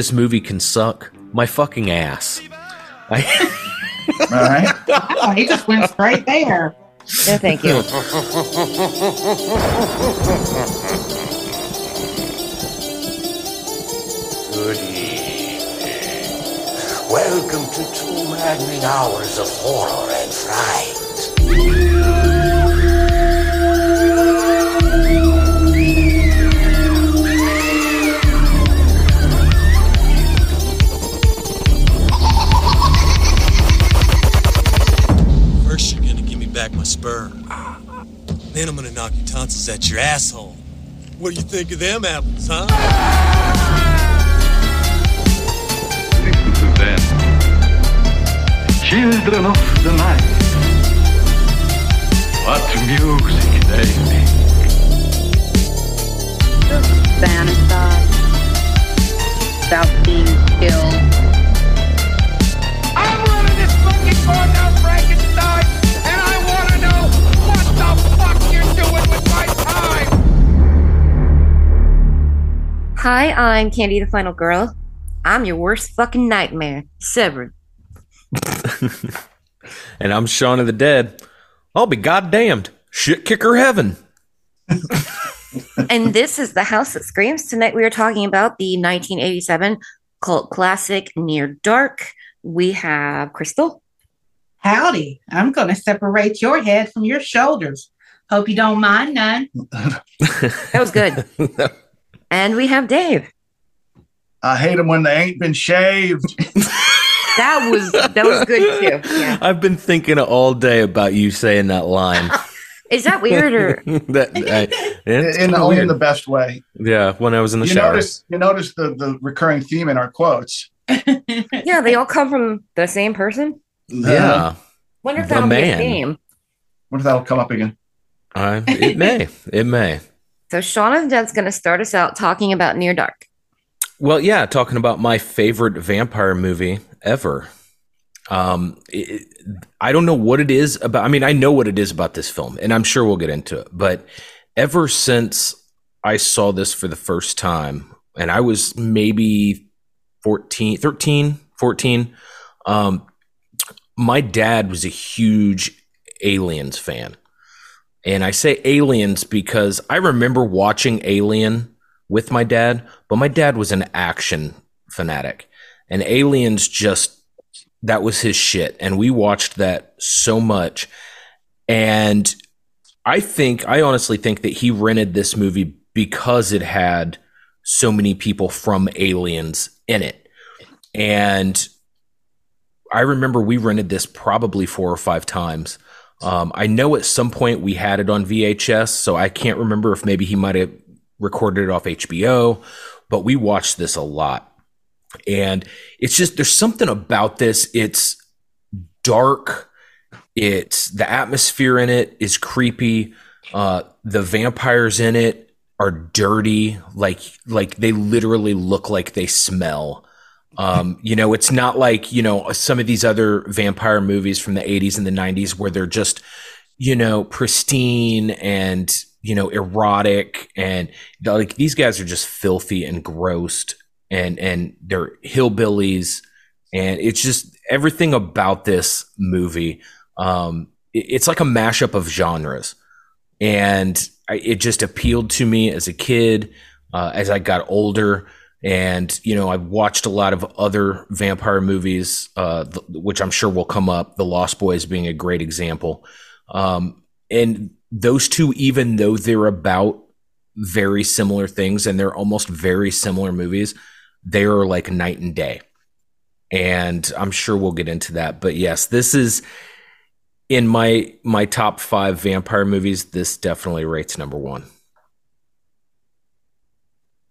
this movie can suck? My fucking ass. I, All right. Oh, he just went straight there. No, thank you. Good evening. Welcome to two maddening hours of horror and fright. Me back my sperm. Then I'm gonna knock your tonsils at your asshole. What do you think of them apples, huh? Listen to them. Children of the night. What music they make. fantasize about being killed. I'm running this fucking bar now, Hi, I'm Candy the Final Girl. I'm your worst fucking nightmare, Severen. and I'm Shaun of the Dead. I'll be goddamned. Shit kicker heaven. and this is the House That Screams. Tonight we are talking about the 1987 cult classic Near Dark. We have Crystal. Howdy. I'm going to separate your head from your shoulders. Hope you don't mind none. That was good. and we have Dave. I hate them when they ain't been shaved. That was that was good too. Yeah. I've been thinking all day about you saying that line. Is that weird or that, I, in, kinda only in the best way. yeah, when I was in the You shower. notice, you notice the, the recurring theme in our quotes. yeah, they all come from the same person? yeah, Wonder if The that'll be a theme. What if that'll come up again? I, it may. It may. So Sean of the Dead's gonna start us out talking about Near Dark. Well, yeah, talking about my favorite vampire movie ever. Um, it, I don't know what it is about. I mean, I know what it is about this film, and I'm sure we'll get into it. But ever since I saw this for the first time, and I was maybe 14, 13, 14, um, my dad was a huge Aliens fan. And I say aliens because I remember watching Alien with my dad, but my dad was an action fanatic. And Aliens just that was his shit. And we watched that so much. And I think I honestly think that he rented this movie because it had so many people from Aliens in it. And I remember we rented this probably four or five times. Um, I know at some point we had it on VHS, so I can't remember if maybe he might have recorded it off HBO, but we watched this a lot. And it's just, there's something about this. It's dark. It's the atmosphere in it is creepy. Uh, the vampires in it are dirty. Like, like they literally look like they smell. Um, you know, it's not like, you know, some of these other vampire movies from the 80s and the 90s where they're just, you know, pristine and, you know, erotic and like these guys are just filthy and grossed and and they're hillbillies. And it's just everything about this movie um it- it's like a mashup of genres. And I, it just appealed to me as a kid uh, as i got older and you know i've watched a lot of other vampire movies uh, th- which i'm sure will come up. The lost boys being a great example. Um, and those two even though they're about very similar things and they're almost very similar movies they're like night and day. And i'm sure we'll get into that. But yes this is in my my top five vampire movies this definitely rates number one.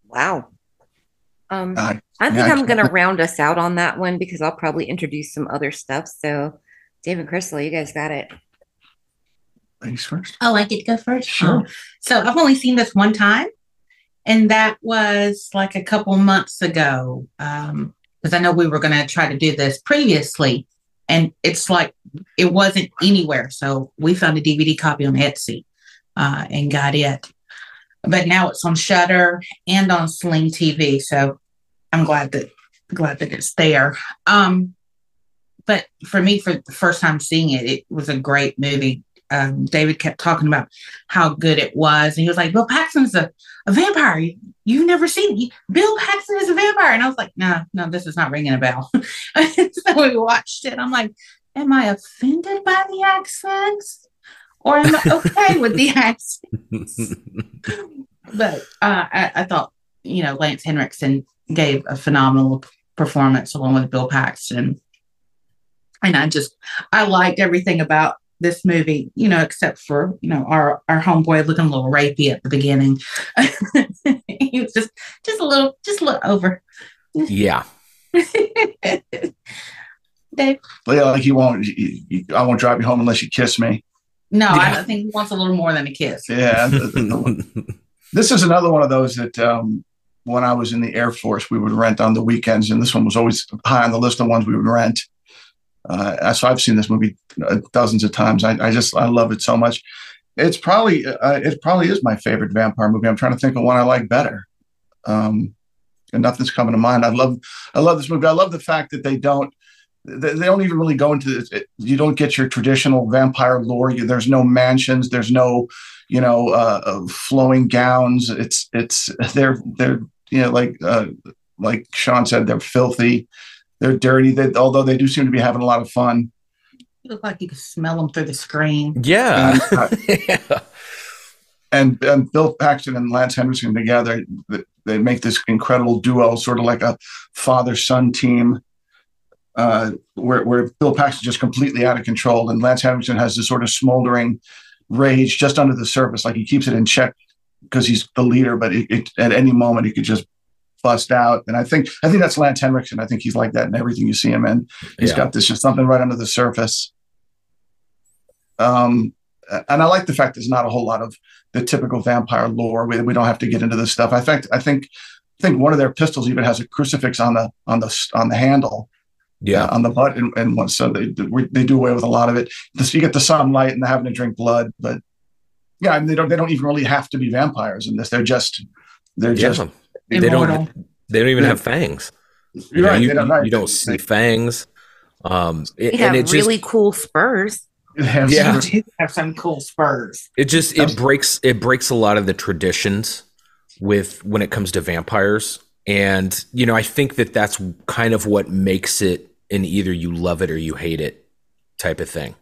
Wow. Um, Uh, I think yeah, I'm gonna round us out on that one because I'll probably introduce some other stuff. So, Dave and Crystal, you guys got it. Ladies first. Oh, I get to go first? Sure. Oh. So I've only seen this one time, and that was like a couple months ago. Um, because I know we were going to try to do this previously, and it's like it wasn't anywhere. So we found a DVD copy on Etsy uh, and got it. But now it's on Shudder and on Sling TV. So I'm glad that glad that it's there. Um, but for me, for the first time seeing it, it was a great movie. Um, David kept talking about how good it was, and he was like, "Bill Paxton's a, a vampire. You, you've never seen he, Bill Paxton is a vampire," and I was like, "No, no, this is not ringing a bell." so we watched it. I'm like, "Am I offended by the accents, or am I okay with the accents?" but uh, I, I thought, you know, Lance Henriksen gave a phenomenal performance along with Bill Paxton. And I just, I liked everything about this movie, you know, except for, you know, our, our homeboy looking a little rapey at the beginning. he was just, just a little, just a little over. Yeah. Dave? Yeah, like he won't. he- he- I won't drive you home unless you kiss me. No, I Yeah. don't think he wants a little more than a kiss. Yeah. this is another one of those that um, when I was in the Air Force, we would rent on the weekends, and this one was always high on the list of ones we would rent. Uh, so I've seen this movie uh, dozens of times. I, I just I love it so much. It's probably uh, it probably is my favorite vampire movie. I'm trying to think of one I like better. Um, and nothing's coming to mind. I love I love this movie. I love the fact that they don't they, they don't even really go into this. It, you don't get your traditional vampire lore. You, there's no mansions. There's no you know uh, uh, flowing gowns. It's it's they're they're you know like uh, like Sean said they're filthy. They're dirty. They, although they do seem to be having a lot of fun. You look like you can smell them through the screen. Yeah. And, uh, yeah. and, and Bill Paxton and Lance Henriksen together, they make this incredible duo, sort of like a father son team, uh, where, where Bill Paxton just completely out of control, and Lance Henriksen has this sort of smoldering rage just under the surface, like he keeps it in check because he's the leader, but it, it, at any moment he could just bust out. And I think I think that's Lance Henriksen. I think he's like that in everything you see him in. He's Yeah. got this just something right under the surface. Um, and I like the fact there's not a whole lot of the typical vampire lore. We, we don't have to get into this stuff. I think I think I think one of their pistols even has a crucifix on the on the on the handle, Yeah. uh, on the butt, and, and one, so they they do away with a lot of it. This, you get the sunlight and they're having to drink blood, but yeah, I mean, they don't they don't even really have to be vampires in this. They're just they're Yeah. just They Immortal. don't. They don't even Yeah. have fangs. You, you're know, right. you, they don't, right. you don't see fangs. Um, it, They have and it really just cool spurs. It Yeah. You do have some cool spurs. it just it breaks it breaks a lot of the traditions with when it comes to vampires, and you know I think that that's kind of what makes it an either you love it or you hate it type of thing.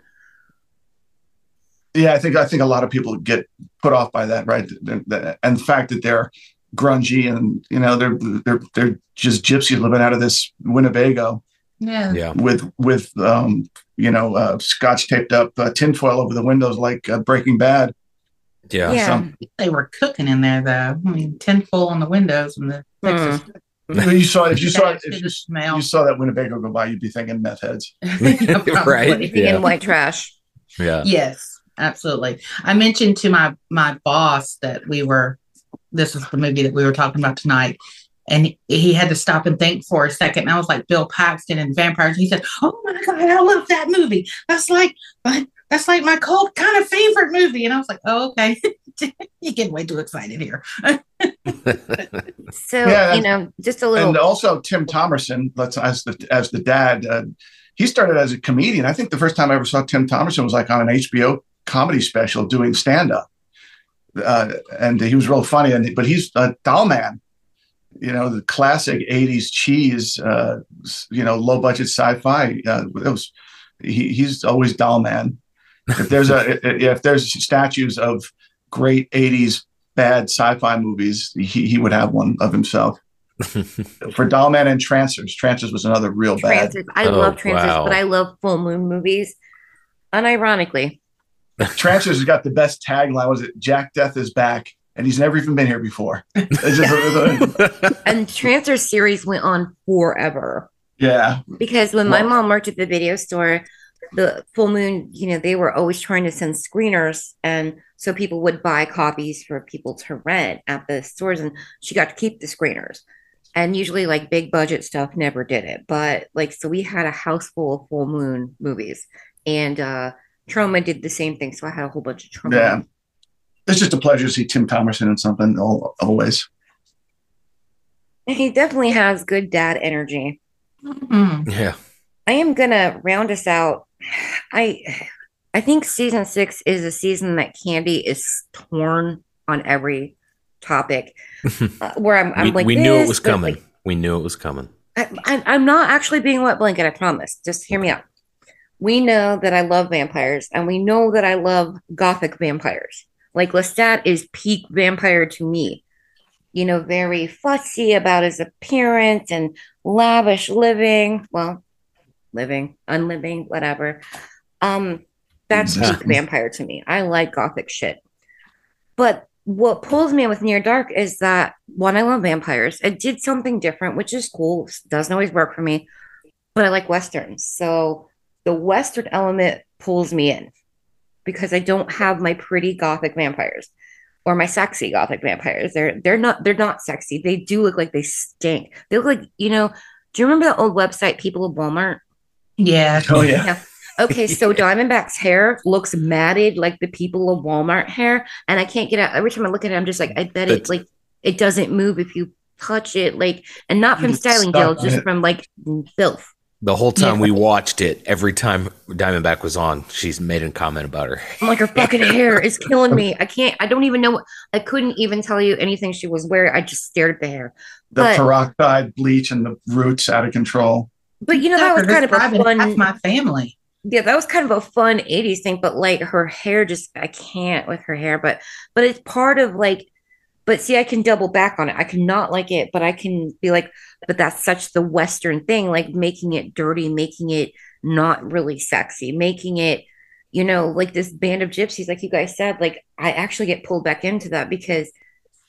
Yeah, I think I think a lot of people get put off by that, right? The- the- And the fact that they're grungy and you know they're they're they're just gypsies living out of this Winnebago Yeah. Yeah. with with um, you know uh, scotch taped up uh, tinfoil over the windows like uh, Breaking Bad. Yeah. Yeah. some- They were cooking in there though. I mean, tinfoil on the windows and the Texas. You saw if you saw if the smell. you saw that Winnebago go by, you'd be thinking meth heads. Yeah. Right. Everything Yeah. in white trash. Yeah. Yes, absolutely. I mentioned to my my boss that we were this is the movie that we were talking about tonight. And he, he had to stop and think for a second. And I was like, Bill Paxton and vampires. He said, Oh my God, I love that movie. That's like like- that's like my cult kind of favorite movie. And I was like, Oh, okay. you get way too excited here. So, Yeah, you know, just a little. And also Tim Thomerson, let's as the as the dad, uh, he started as a comedian. I think the first time I ever saw Tim Thomerson was like on an HBO comedy special doing stand up, uh, and he was real funny. And but he's a Dollman, you know, the classic '80s cheese, uh, you know, low budget sci-fi. Uh, it was he, he's always Dollman. If there's a if there's statues of great '80s bad sci-fi movies, he, he would have one of himself for Dollman and Trancers. Trancers was another real bad. Trancers. I Oh, love Trancers, wow. but I love full moon movies. Unironically. Trancers has got the best tagline. Was it Jack Deth is back, and he's never even been here before. It's just- And Trancers series went on forever. yeah, Because when my Well- mom worked at the video store, the full moon, you know, they were always trying to send screeners. And so people would buy copies for people to rent at the stores. And she got to keep the screeners. and usually like big budget stuff never did it. But like, so we had a house full of full moon movies, and uh Troma did the same thing. So I had a whole bunch of Troma. Yeah. It's just a pleasure to see Tim Thomerson in something al- always. He definitely has good dad energy. Mhm. Yeah. I am gonna round us out. I I think season six is a season that Candy is torn on every topic. uh, where I'm, I'm we like, we knew it was coming. like, we knew it was coming. I, I'm not actually being a wet blanket. I promise. Just hear me out. We know that I love vampires, and we know that I love gothic vampires. Like Lestat is peak vampire to me. You know, very fussy about his appearance and lavish living. Well, living, unliving, whatever. Um, that's peak vampire to me. I like gothic shit. But what pulls me in with Near Dark is that one, I love vampires. It did something different, which is cool. Doesn't always work for me, but I like westerns. So the western element pulls me in because I don't have my pretty gothic vampires or my sexy gothic vampires. They're they're not they're not sexy. They do look like they stink. They look like, you know, do you remember the old website People of Walmart? Yeah. Oh yeah. Yeah. Okay, so Diamondback's hair looks matted like the people of Walmart hair, and I can't get out. Every time I look at it, I'm just like, I bet it's But- like it doesn't move if you touch it, like, and not from styling stuck gel, just from like filth. The whole time Yeah. we watched it, every time Diamondback was on, she's made a comment about her. I'm like, her fucking hair is killing me. I can't. I don't even know. I couldn't even tell you anything she was wearing. I just stared at the hair. The But peroxide bleach and the roots out of control. But you know that was kind of a fun. half my family. yeah, that was kind of a fun 80s thing, but like her hair just I can't with her hair, but but it's part of like but see I can double back on it. I cannot like it, but I can be like, but that's such the Western thing, like making it dirty, making it not really sexy, making it, you know, like this band of gypsies, like you guys said, like I actually get pulled back into that because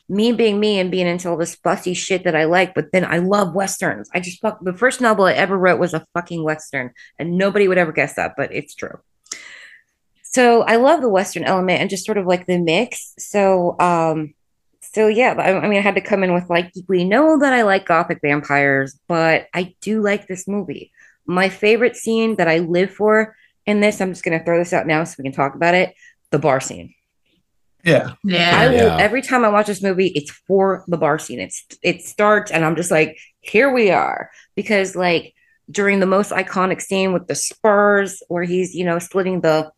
me being me and being into all this fussy shit that I like, but then I love westerns. I just fuck the first novel I ever wrote was a fucking western, and nobody would ever guess that, but it's true. So I love the western element and just sort of like the mix. So um so yeah, I, I mean I had to come in with like we know that I like gothic vampires, but I do like this movie. My favorite scene that I live for in this, I'm just gonna throw this out now so we can talk about it. The bar scene. Yeah. Yeah. I will Yeah. every time I watch this movie, it's for the bar scene. It's it starts and I'm just like, here we are. Because like during the most iconic scene with the spurs, where he's, you know, slitting the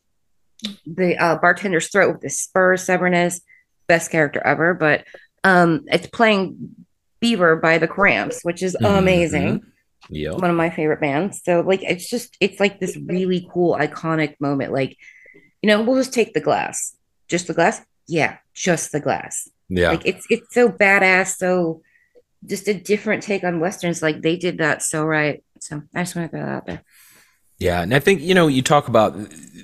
the uh, bartender's throat with the spurs, Severness, best character ever. But um it's playing Fever by the Cramps, which is amazing Yep. one of my favorite bands. So like it's just it's like this really cool iconic moment. Like, you know, we'll just take the glass. Just the glass? Yeah, just the glass. Yeah. Like it's it's so badass, so just a different take on westerns. Like they did that so right. So I just want to throw that out there. Yeah, and I think you know you talk about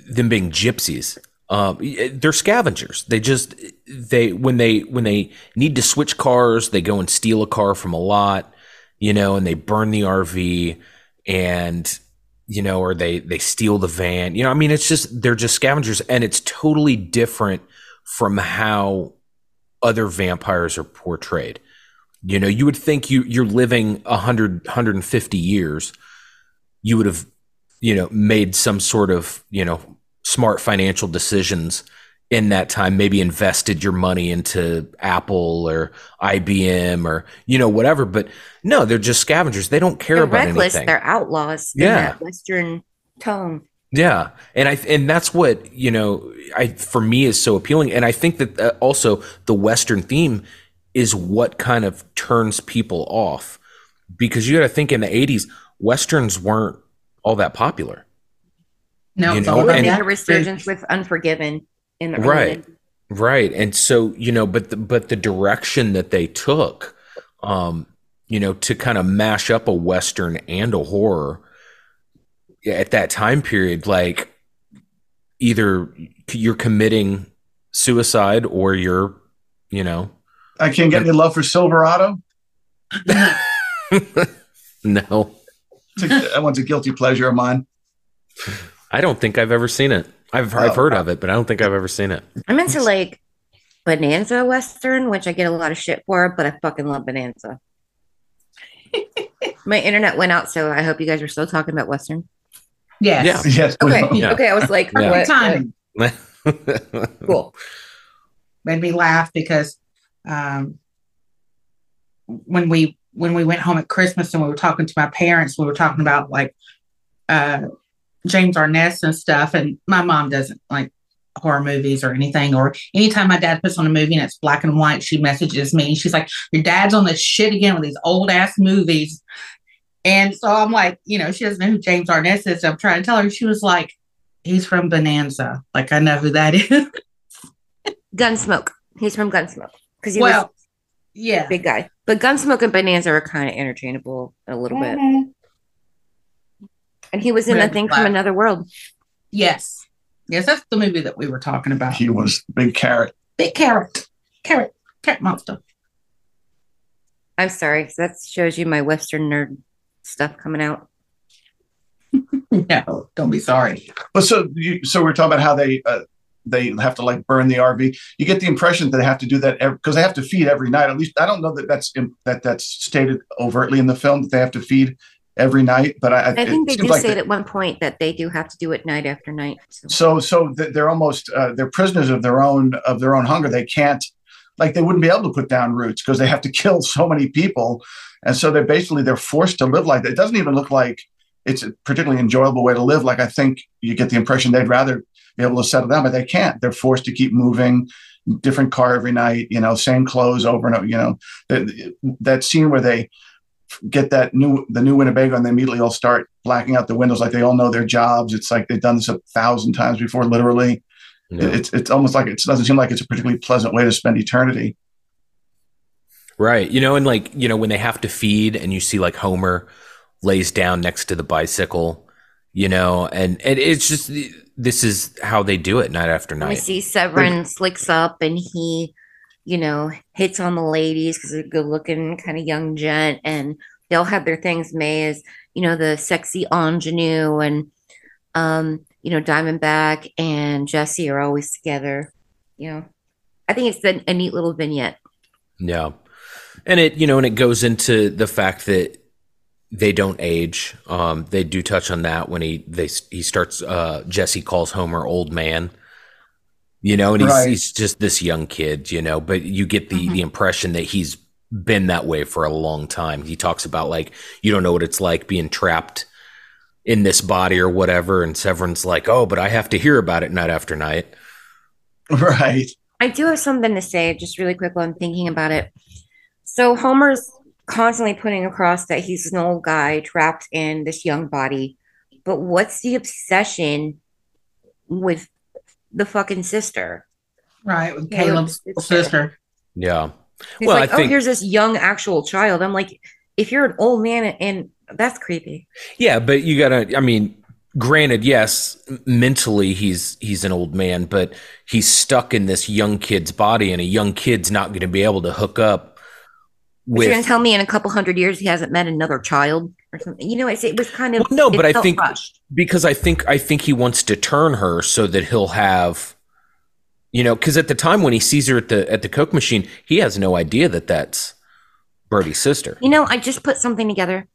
them being gypsies. Um, they're scavengers. They just they when they when they need to switch cars, they go and steal a car from a lot, you know, and they burn the RV, and you know, or they they steal the van. You know, I mean, it's just they're just scavengers, and it's totally different from how other vampires are portrayed. You know, you would think you you're living 100 150 years, you would have you know made some sort of you know smart financial decisions in that time maybe invested your money into apple or ibm or you know whatever but no they're just scavengers they don't care They're about reckless. anything They're outlaws. in Yeah. that western tone. Yeah, and I and that's what you know. I for me is so appealing, and I think that uh, also the Western theme is what kind of turns people off because you got to think in the '80s westerns weren't all that popular, No, You know, all Well, about they and- had a resurgence with Unforgiven in the early Right. right? And so you know, but the, but the direction that they took, um, you know, to kind of mash up a western and a horror at that time period, like either you're committing suicide or you're, you know, I can't get any love for Silverado. no, It's a, that one's a guilty pleasure of mine. I don't think I've ever seen it. I've I've heard of it, but I don't think I've ever seen it. I'm into like Bonanza Western, which I get a lot of shit for, but I fucking love Bonanza. My internet went out, so I hope you guys are still talking about Western. Yes. Yeah. Yes. Okay. Yeah. Okay. I was like, Yeah. what? Timing. Cool. made me laugh because um, when we when we went home at Christmas and we were talking to my parents, we were talking about like uh, James Arness and stuff. And my mom doesn't like horror movies or anything. Or anytime my dad puts on a movie and it's black and white, she messages me and she's like, "Your dad's on this shit again with these old ass movies." And so I'm like, you know, she doesn't know who James Arness is. So I'm trying to tell her. She was like, "He's from Bonanza." Like I know who that is. Gunsmoke. He's from Gunsmoke because he was yeah. a big guy. But Gunsmoke and Bonanza are kind of interchangeable a little bit. Mhm. And he was in a thing flag. from another world. Yes. Yes, that's the movie that we were talking about. He was big carrot. Big carrot. Carrot. Carrot monster. I'm sorry. that shows you my Western nerd stuff coming out. No, don't be sorry. But so you, so we're talking about how they uh, they have to like burn the RV. You get the impression that they have to do that because they have to feed every night. At least I don't know that that's that that's stated overtly in the film that they have to feed every night. But I, I think they seems do like say they- it at one point that they do have to do it night after night. So. so so they're almost uh, they're prisoners of their own of their own hunger. They can't like they wouldn't be able to put down roots because they have to kill so many people, and so they're basically they're forced to live like that. It doesn't even look like it's a particularly enjoyable way to live. Like I think you get the impression they'd rather be able to settle down, but they can't. They're forced to keep moving, different car every night. You know, same clothes over and over. You know, that that scene where they get that new the new Winnebago and they immediately all start blacking out the windows like they all know their jobs. It's like they've done this a thousand times before, literally. Yeah. It's it's almost like it doesn't seem like it's a particularly pleasant way to spend eternity. Right. You know, and like, you know, when they have to feed and you see like Homer lays down next to the bicycle, you know, and, and it's just this is how they do it night after night. I see Severen slicks up and he, you know, hits on the ladies because they're good looking, kind of young gent, and they all have their things. May is, you know, the sexy ingenue, and um, you know, Diamondback and Jesse are always together. You know, I think it's a, a neat little vignette. Yeah. And it, you know, and it goes into the fact that they don't age. Um, they do touch on that when he they he starts uh Jesse calls Homer old man. You know, and he's Right. he's just this young kid, you know, but you get the the impression that he's been that way for a long time. He talks about like you don't know what it's like being trapped in this body or whatever and Severen's like, "Oh, but I have to hear about it night after night." Right. I do have something to say, just really quick while I'm thinking about it. So Homer's constantly putting across that he's an old guy trapped in this young body. But what's the obsession with the fucking sister? Right. With Caleb's Caleb's sister. sister. Yeah. It's Well, like, I oh, think- oh, here's this young actual child. I'm like, if you're an old man and that's creepy. Yeah, but you gotta. I mean, granted, yes, mentally he's he's an old man, but he's stuck in this young kid's body, and a young kid's not going to be able to hook up But you're gonna tell me in a couple hundred years he hasn't met another child or something. You know, it's, it was kind of Well, no, but I think rushed. because I think I think he wants to turn her so that he'll have, you know, because at the time when he sees her at the at the Coke machine, he has no idea that that's Birdie's sister. You know, I just put something together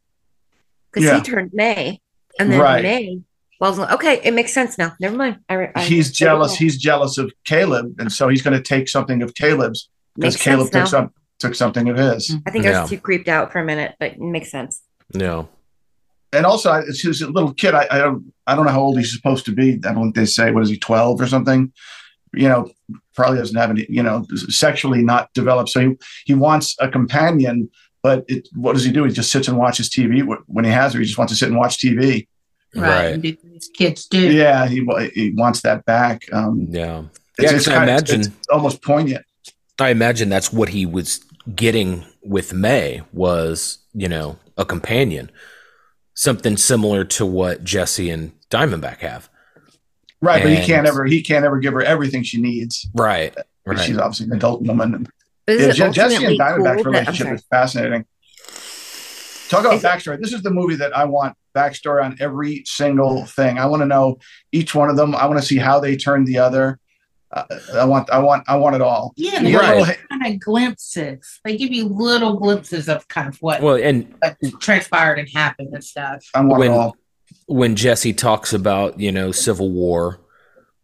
because Yeah. he turned May, and then Right. May. Well, okay, it makes sense now. Never mind. I, I, He's I- jealous. He's jealous of Caleb, and so he's going to take something of Caleb's because Caleb sense took now. some took something of his. I think I was too creeped out for a minute, but it makes sense. No, And also, it's his little kid. I, I don't I don't know how old he's supposed to be. I don't think they say. What is he, twelve or something? You know, probably doesn't have any. You know, sexually not developed. So he he wants a companion, but it, what does he do? He just sits and watches TV when he has her. He just wants to sit and watch TV. Right. right? These kids do. Yeah, he he wants that back. Um, Yeah, it's, Yeah, it's 'cause I kind of- imagine- it's almost poignant. I imagine that's what he was getting with May was, you know, a companion. Something similar to what Jesse and Diamondback have. Right, but he can't ever he can't ever give her everything she needs. Right. Right. She's obviously an adult woman. But is Yeah, Jesse and Diamondback's cool relationship sorry. is fascinating. Talk about Is it- backstory. This is the movie that I want backstory on every single thing. I want to know each one of them. I want to see how they turned the other. Uh, I want, I want, I want it all. Yeah, You they Right. little- kind of glimpses. They give you little glimpses of kind of what, Well, and what transpired and happened and stuff. I want When- it all. when Jesse talks about you know Civil War,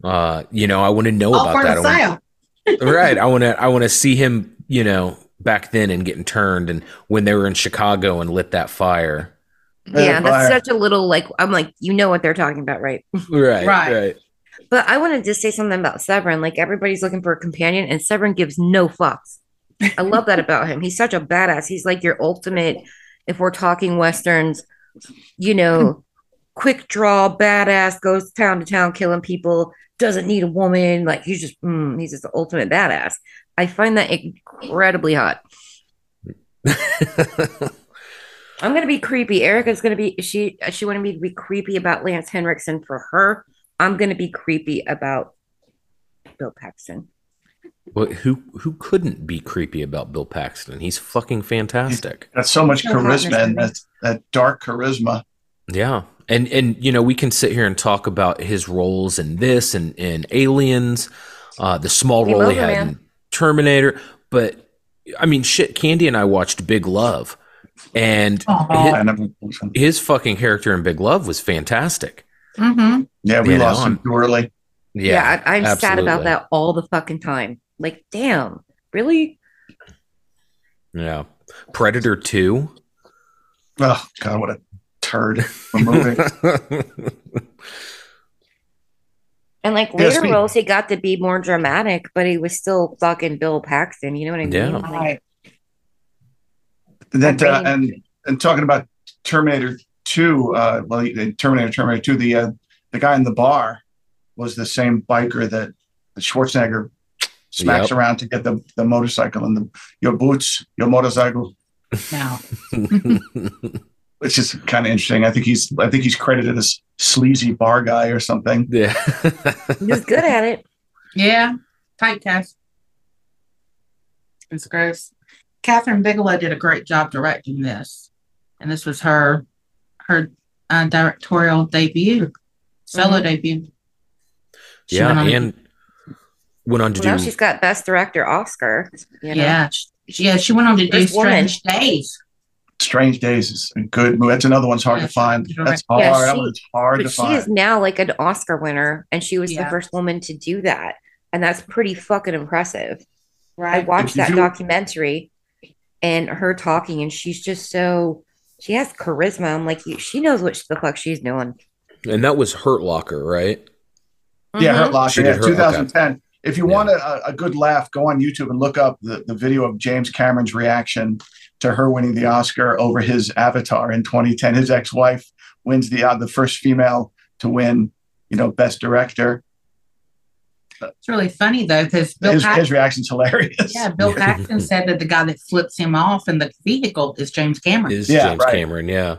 uh, you know I want to know All about for that. the I wanna- right. I want to. I want to see him. You know, back then and getting turned, and when they were in Chicago and lit that fire. Yeah, that's fire. such a little like I'm like, you know what they're talking about, right? Right. Right. Right. But I wanted to say something about Severen. Like everybody's looking for a companion, and Severen gives no fucks. I love that about him. He's such a badass. He's like your ultimate, if we're talking westerns, you know, quick draw, badass, goes town to town killing people, doesn't need a woman. Like he's just, mm, he's just the ultimate badass. I find that incredibly hot. I'm gonna be creepy. Erica's gonna be she she wanted me to be creepy about Lance Henriksen for her. I'm gonna be creepy about Bill Paxton. Well, who who couldn't be creepy about Bill Paxton? He's fucking fantastic. That's so much So hot in this charisma and that that dark charisma. Yeah. And and you know, we can sit here and talk about his roles in this and in Aliens, uh the small We role love he had man. in Terminator, but I mean shit, Candy and I watched Big Love and Aw. I never, his, his fucking character in Big Love was fantastic. Mm-hmm. yeah, we You know, lost him I'm- too early. Yeah. Yeah, I, I'm sad about that all the fucking time. Like, damn, really? Yeah. Predator 2. Oh God, what a turd of a movie. And like Yeah, later speak- roles, he got to be more dramatic, but he was still fucking Bill Paxton. You know what I mean? Yeah. Like, Right. that uh, and and talking about Terminator Two, uh, well, Terminator Terminator Two, the uh, the guy in the bar was the same biker that, that Schwarzenegger smacks Yep. around to get the, the motorcycle and the your boots, your motorcycle, Now, which is kind of interesting. I think he's I think he's credited as sleazy bar guy or something. yeah. he was good at it. yeah, typecast. It's gross. Kathryn Bigelow did a great job directing this, and this was her her uh, directorial debut, solo Mhm. debut. She yeah, went on to- and went on to Well, now do she's got Best Director Oscar. you know? yeah, she, yeah, she went on to do First woman. Strange Days. Strange Days is a good movie. That's another one's hard Yeah, to find. That's hard. Yeah, that she- one's hard to she find. is now like an Oscar winner, and she was the first woman to do that. And that's pretty fucking impressive. Right. I watched If that you- documentary and her talking, and she's just so she has charisma. I'm like, she knows what the fuck she's doing. and that was Hurt Locker, right? Yeah, Mhm. Hurt Locker. She Yeah, did Hurt- 2010. If you Yeah. want a, a good laugh, go on YouTube and look up the, the video of James Cameron's reaction to her winning the Oscar over his Avatar in 2010. His ex-wife wins the uh, the first female to win, you know, Best Director. It's really funny though because Bill His, Paxton, his reaction's hilarious. yeah, Bill Paxton said that the guy that flips him off in the vehicle is James Cameron. Is Yeah, James right. Cameron, yeah.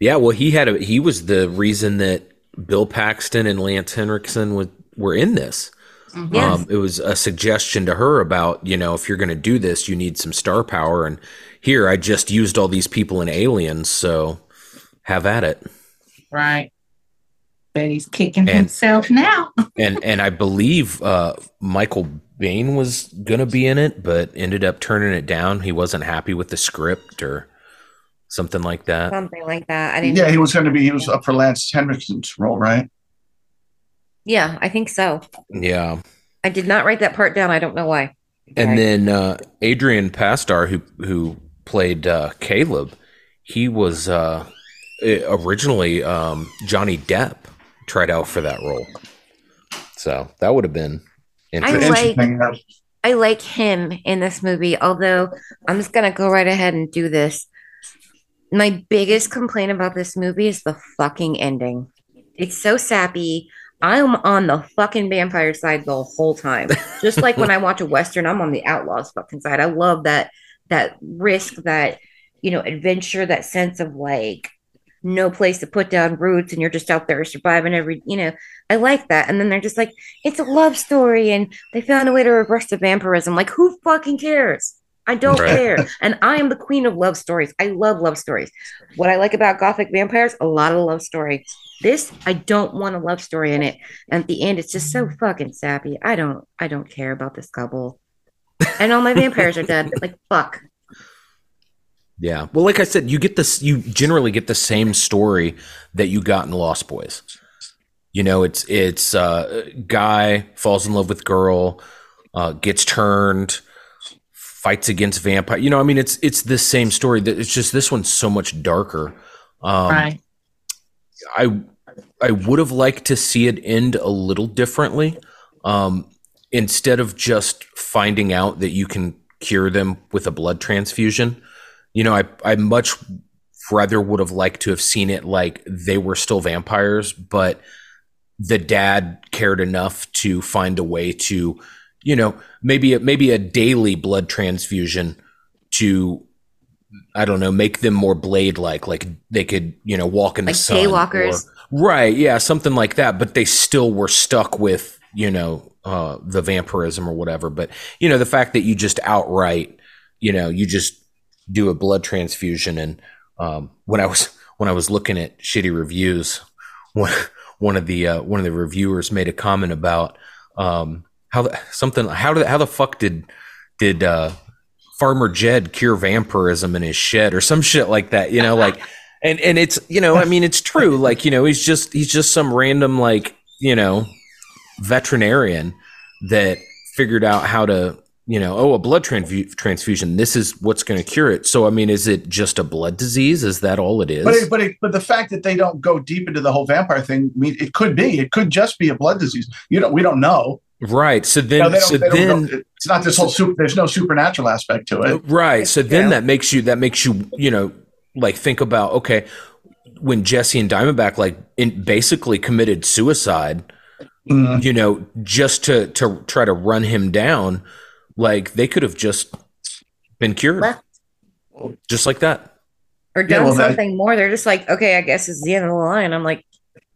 Yeah, well he had a he was the reason that Bill Paxton and Lance Henriksen was, were in this. Mhm. Yes. Um, it was a suggestion to her about, you know, if you're going to do this, you need some star power. And here, I just used all these people in Aliens, so have at it. Right. But he's kicking And- himself now. And and I believe uh, Michael Biehn was going to be in it, but ended up turning it down. He wasn't happy with the script or something like that. Something like that. I didn't. Yeah, he was going to be. He was up for Lance Henriksen's role, right? Yeah, I think so. Yeah. I did not write that part down. I don't know why. And Okay. then uh, Adrian Pasdar, who who played uh, Caleb, he was uh, eh, originally um, Johnny Depp tried out for that role. So that would have been I interesting. like- uh, I like him in this movie, although I'm just gonna go right ahead and do this. My biggest complaint about this movie is the fucking ending. It's so sappy. I'm on the fucking vampire side the whole time. Just like when I watch a western, I'm on the outlaws fucking side. I love that that risk, that you know, adventure, that sense of like no place to put down roots and you're just out there surviving every you know i like that and then they're just like it's a love story and they found a way to reverse the vampirism like who fucking cares I don't Right. care. And I am the queen of love stories. I love love stories. What I like about gothic vampires, a lot of love story. This, I don't want a love story in it. And at the end, it's just so fucking sappy. I don't, I don't care about this couple. And all my vampires are dead. Like fuck. Yeah. Well, like I said, you get this. You generally get the same story that you got in Lost Boys. You know, it's it's uh, guy falls in love with girl, uh, gets turned, fights against vampire. You know, I mean, it's it's the same story. That It's just this one's so much darker. Um, right. I I would have liked to see it end a little differently. Um, instead of just finding out that you can cure them with a blood transfusion, you know, I I much rather would have liked to have seen it like they were still vampires, but the dad cared enough to find a way to, you know, maybe a, maybe a daily blood transfusion to I don't know, make them more blade like, like they could, you know, walk in the Like sun. daywalkers. or- right. Yeah. Something like that. But they still were stuck with, you know, uh, the vampirism or whatever. But, you know, the fact that you just outright, you know, you just do a blood transfusion. And um, when I was, when I was looking at shitty reviews, one, one of the, uh, one of the reviewers made a comment about um, how the, something, how did, how the fuck did, did, uh, Farmer Jed cure vampirism in his shed or some shit like that, you know, like and and it's you know, I mean it's true. Like, you know, he's just he's just some random like, you know, veterinarian that figured out how to, you know, oh, a blood transfu- transfusion, this is what's going to cure it. So I mean, is it just a blood disease? Is that all it is? But it, but it, but the fact that they don't go deep into the whole vampire thing, I mean, it could be. It could just be a blood disease. You don't. We don't know. right. So then know, so then go- it's not this whole super. There's no supernatural aspect to it. Right. So then Yeah. that makes you that makes you you know like think about okay when Jesse and Diamondback like in basically committed suicide, Mm. you know, just to to try to run him down, like they could have just been cured, Left. just like that. Or Yeah, done well, that- something more. They're just like, okay, I guess it's the end of the line. I'm like,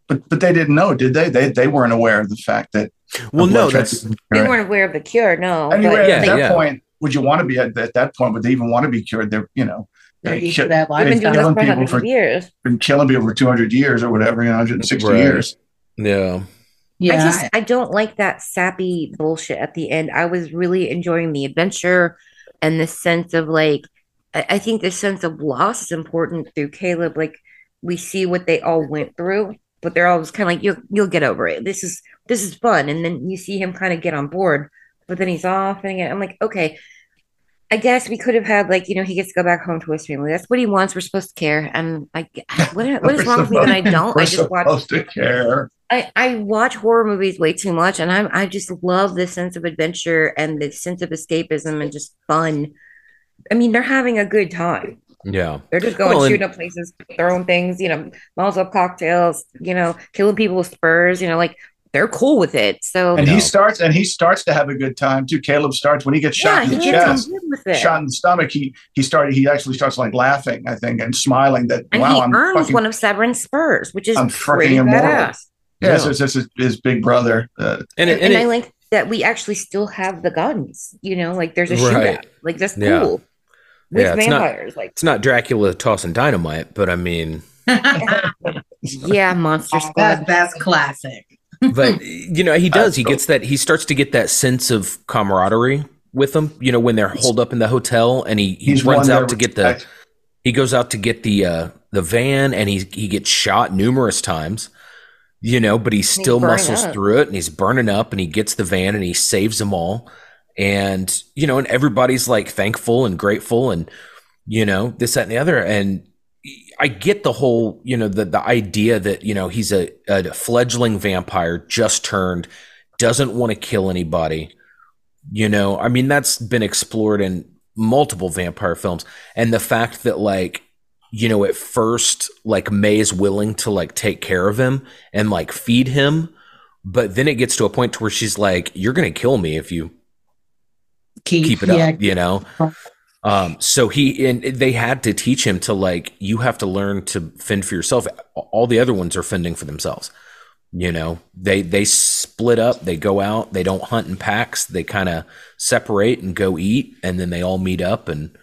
But but they didn't know, did they? They they weren't aware of the fact that. Well, no, that's transfusion- they Right. weren't aware of the cure. No. I mean, but at that yeah. point, would you want to be at, at that point? Would they even want to be cured? They're you know, They're they used ki- to that I've been killing people for years. been killing people for 200 years or whatever, you know, 160 Right. years. yeah. Yeah. I just I don't like that sappy bullshit at the end. I was really enjoying the adventure and the sense of like I, I think the sense of loss is important through Caleb. Like we see what they all went through, but they're always kind of like you'll you'll get over it. This is this is fun, and then you see him kind of get on board, but then he's off, and again, I'm like, okay. I guess we could have had like you know he gets to go back home to his family. That's what he wants. We're supposed to care, and like, what, what is wrong with me that I don't? We're I just watch supposed to care. I, I watch horror movies way too much and I'm I just love the sense of adventure and the sense of escapism and just fun. I mean, they're having a good time. Yeah. They're just going Well, and- shooting up places, throwing things, you know, Molotov cocktails, you know, killing people with spurs, you know, like they're cool with it. So And No. he starts and he starts to have a good time too. Caleb starts when he gets yeah, shot in he the gets on chest, with it. shot in the stomach. He he started. He actually starts like laughing, I think, and smiling. That and wow, he I'm earns fucking, one of Severen's spurs, which is I'm freaking immortal. badass. Yes, Yeah. it's, it's his, his big brother. Uh, And, And, it, and and I it- like that we actually still have the guns, you know, like there's a Right. shootout. Like that's cool. Yeah. With Yeah, it's not- like it's not Dracula tossing dynamite, but I mean, yeah, monster squad. That, that's classic. but you know he does he gets that he starts to get that sense of camaraderie with them you know when they're holed up in the hotel and he, he he's runs out to get the respect. he goes out to get the uh the van and he he gets shot numerous times you know but he still muscles up. through it and he's burning up and he gets the van and he saves them all and you know and everybody's like thankful and grateful and you know this that and the other and I get the whole, you know, the the idea that you know he's a, a fledgling vampire, just turned, doesn't want to kill anybody. You know, I mean that's been explored in multiple vampire films, and the fact that like, you know, at first like May is willing to like take care of him and like feed him, but then it gets to a point to where she's like, "You're gonna kill me if you Keep, keep it yeah, up," you know. Um, so he and they had to teach him to like you have to learn to fend for yourself. All the other ones are fending for themselves. You know, they they split up. They go out. They don't hunt in packs. They kind of separate and go eat, and then they all meet up and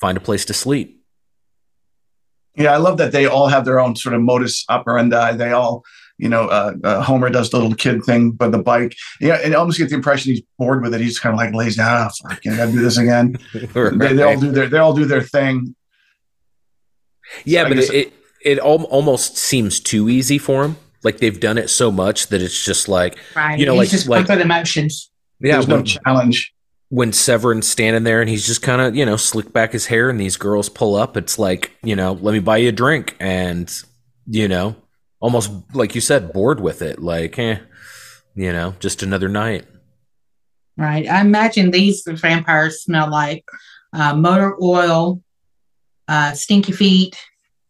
find a place to sleep. Yeah, I love that they all have their own sort of modus operandi. They all, you know, uh, uh, Homer does the little kid thing by the bike. Yeah, and almost get the impression he's bored with it. He's kind of like lays down. Ah, fuck, I gotta do this again. they, they all do their they all do their thing. Yeah, So but guess- it it, it almost seems too easy for him. Like they've done it so much that it's just like Right. You know, He's like- just like- going the motions. yeah, There's no challenge. When Severen's standing there and he's just kind of you know slick back his hair and these girls pull up, it's like you know let me buy you a drink and you know almost like you said bored with it like eh, you know just another night. Right. I imagine these vampires smell like uh, motor oil, uh, stinky feet,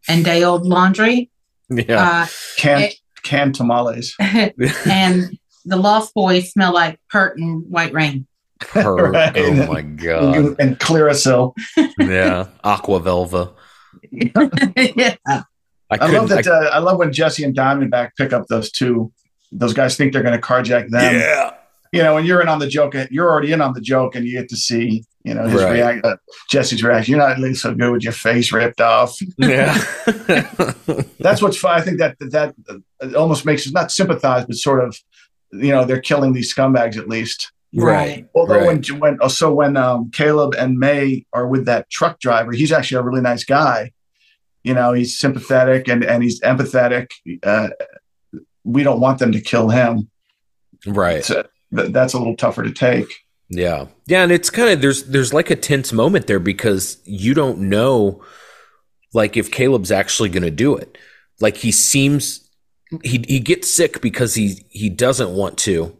and day old laundry. Yeah, Canned canned tamales. Uh, and the Lost Boys smell like Pert and White Rain. Her. Right. Oh my god. and, and Clearasil. Yeah, Aqua Velva. yeah. I, I love that. I- uh, I love when Jesse and Diamondback pick up those two. Those guys think they're going to carjack them. yeah. You know, when you're in on the joke, you're already in on the joke, and you get to see, you know, his Right. react, uh, Jesse's reaction. You're not looking so good with your face ripped off. Yeah. That's what's fun. I think that that uh, almost makes us not sympathize, but sort of, you know, they're killing these scumbags at least. Right. Although right. when when oh, so when um, Caleb and May are with that truck driver, he's actually a really nice guy. You know, he's sympathetic and and he's empathetic. Uh, we don't want them to kill him. right. So th- that's a little tougher to take. Yeah. Yeah, and it's kind of there's there's like a tense moment there because you don't know like if Caleb's actually going to do it. Like he seems he he gets sick because he he doesn't want to.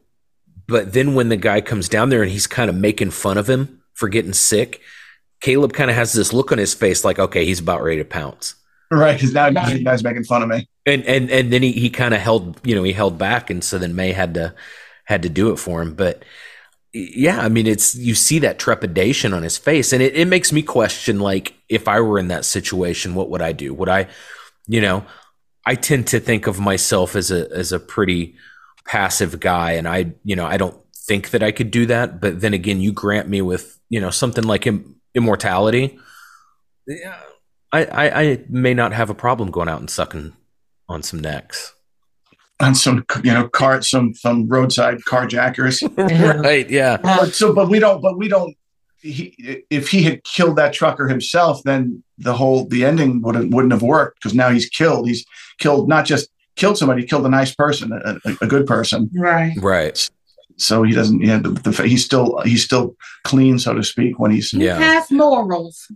But then when the guy comes down there and he's kind of making fun of him for getting sick, Caleb kind of has this look on his face like okay, he's about ready to pounce. Right, because now you guys making fun of me. and and and then he, he kind of held you know he held back and so then may had to had to do it for him but yeah i mean it's you see that trepidation on his face and it, it makes me question like if i were in that situation what would i do would i you know i tend to think of myself as a as a pretty passive guy and i you know i don't think that i could do that but then again you grant me with you know something like Im- immortality yeah I, I i may not have a problem going out and sucking on some necks On some, you know, car, some some roadside carjackers. right yeah but so, but we don't. But we don't. He, if he had killed that trucker himself, then the whole the ending wouldn't wouldn't have worked because now he's killed. He's killed not just killed somebody, he killed a nice person, a, a, a good person. Right. right So he doesn't. Yeah, the, the, he's still he's still clean, so to speak. When he's Yeah. Has morals.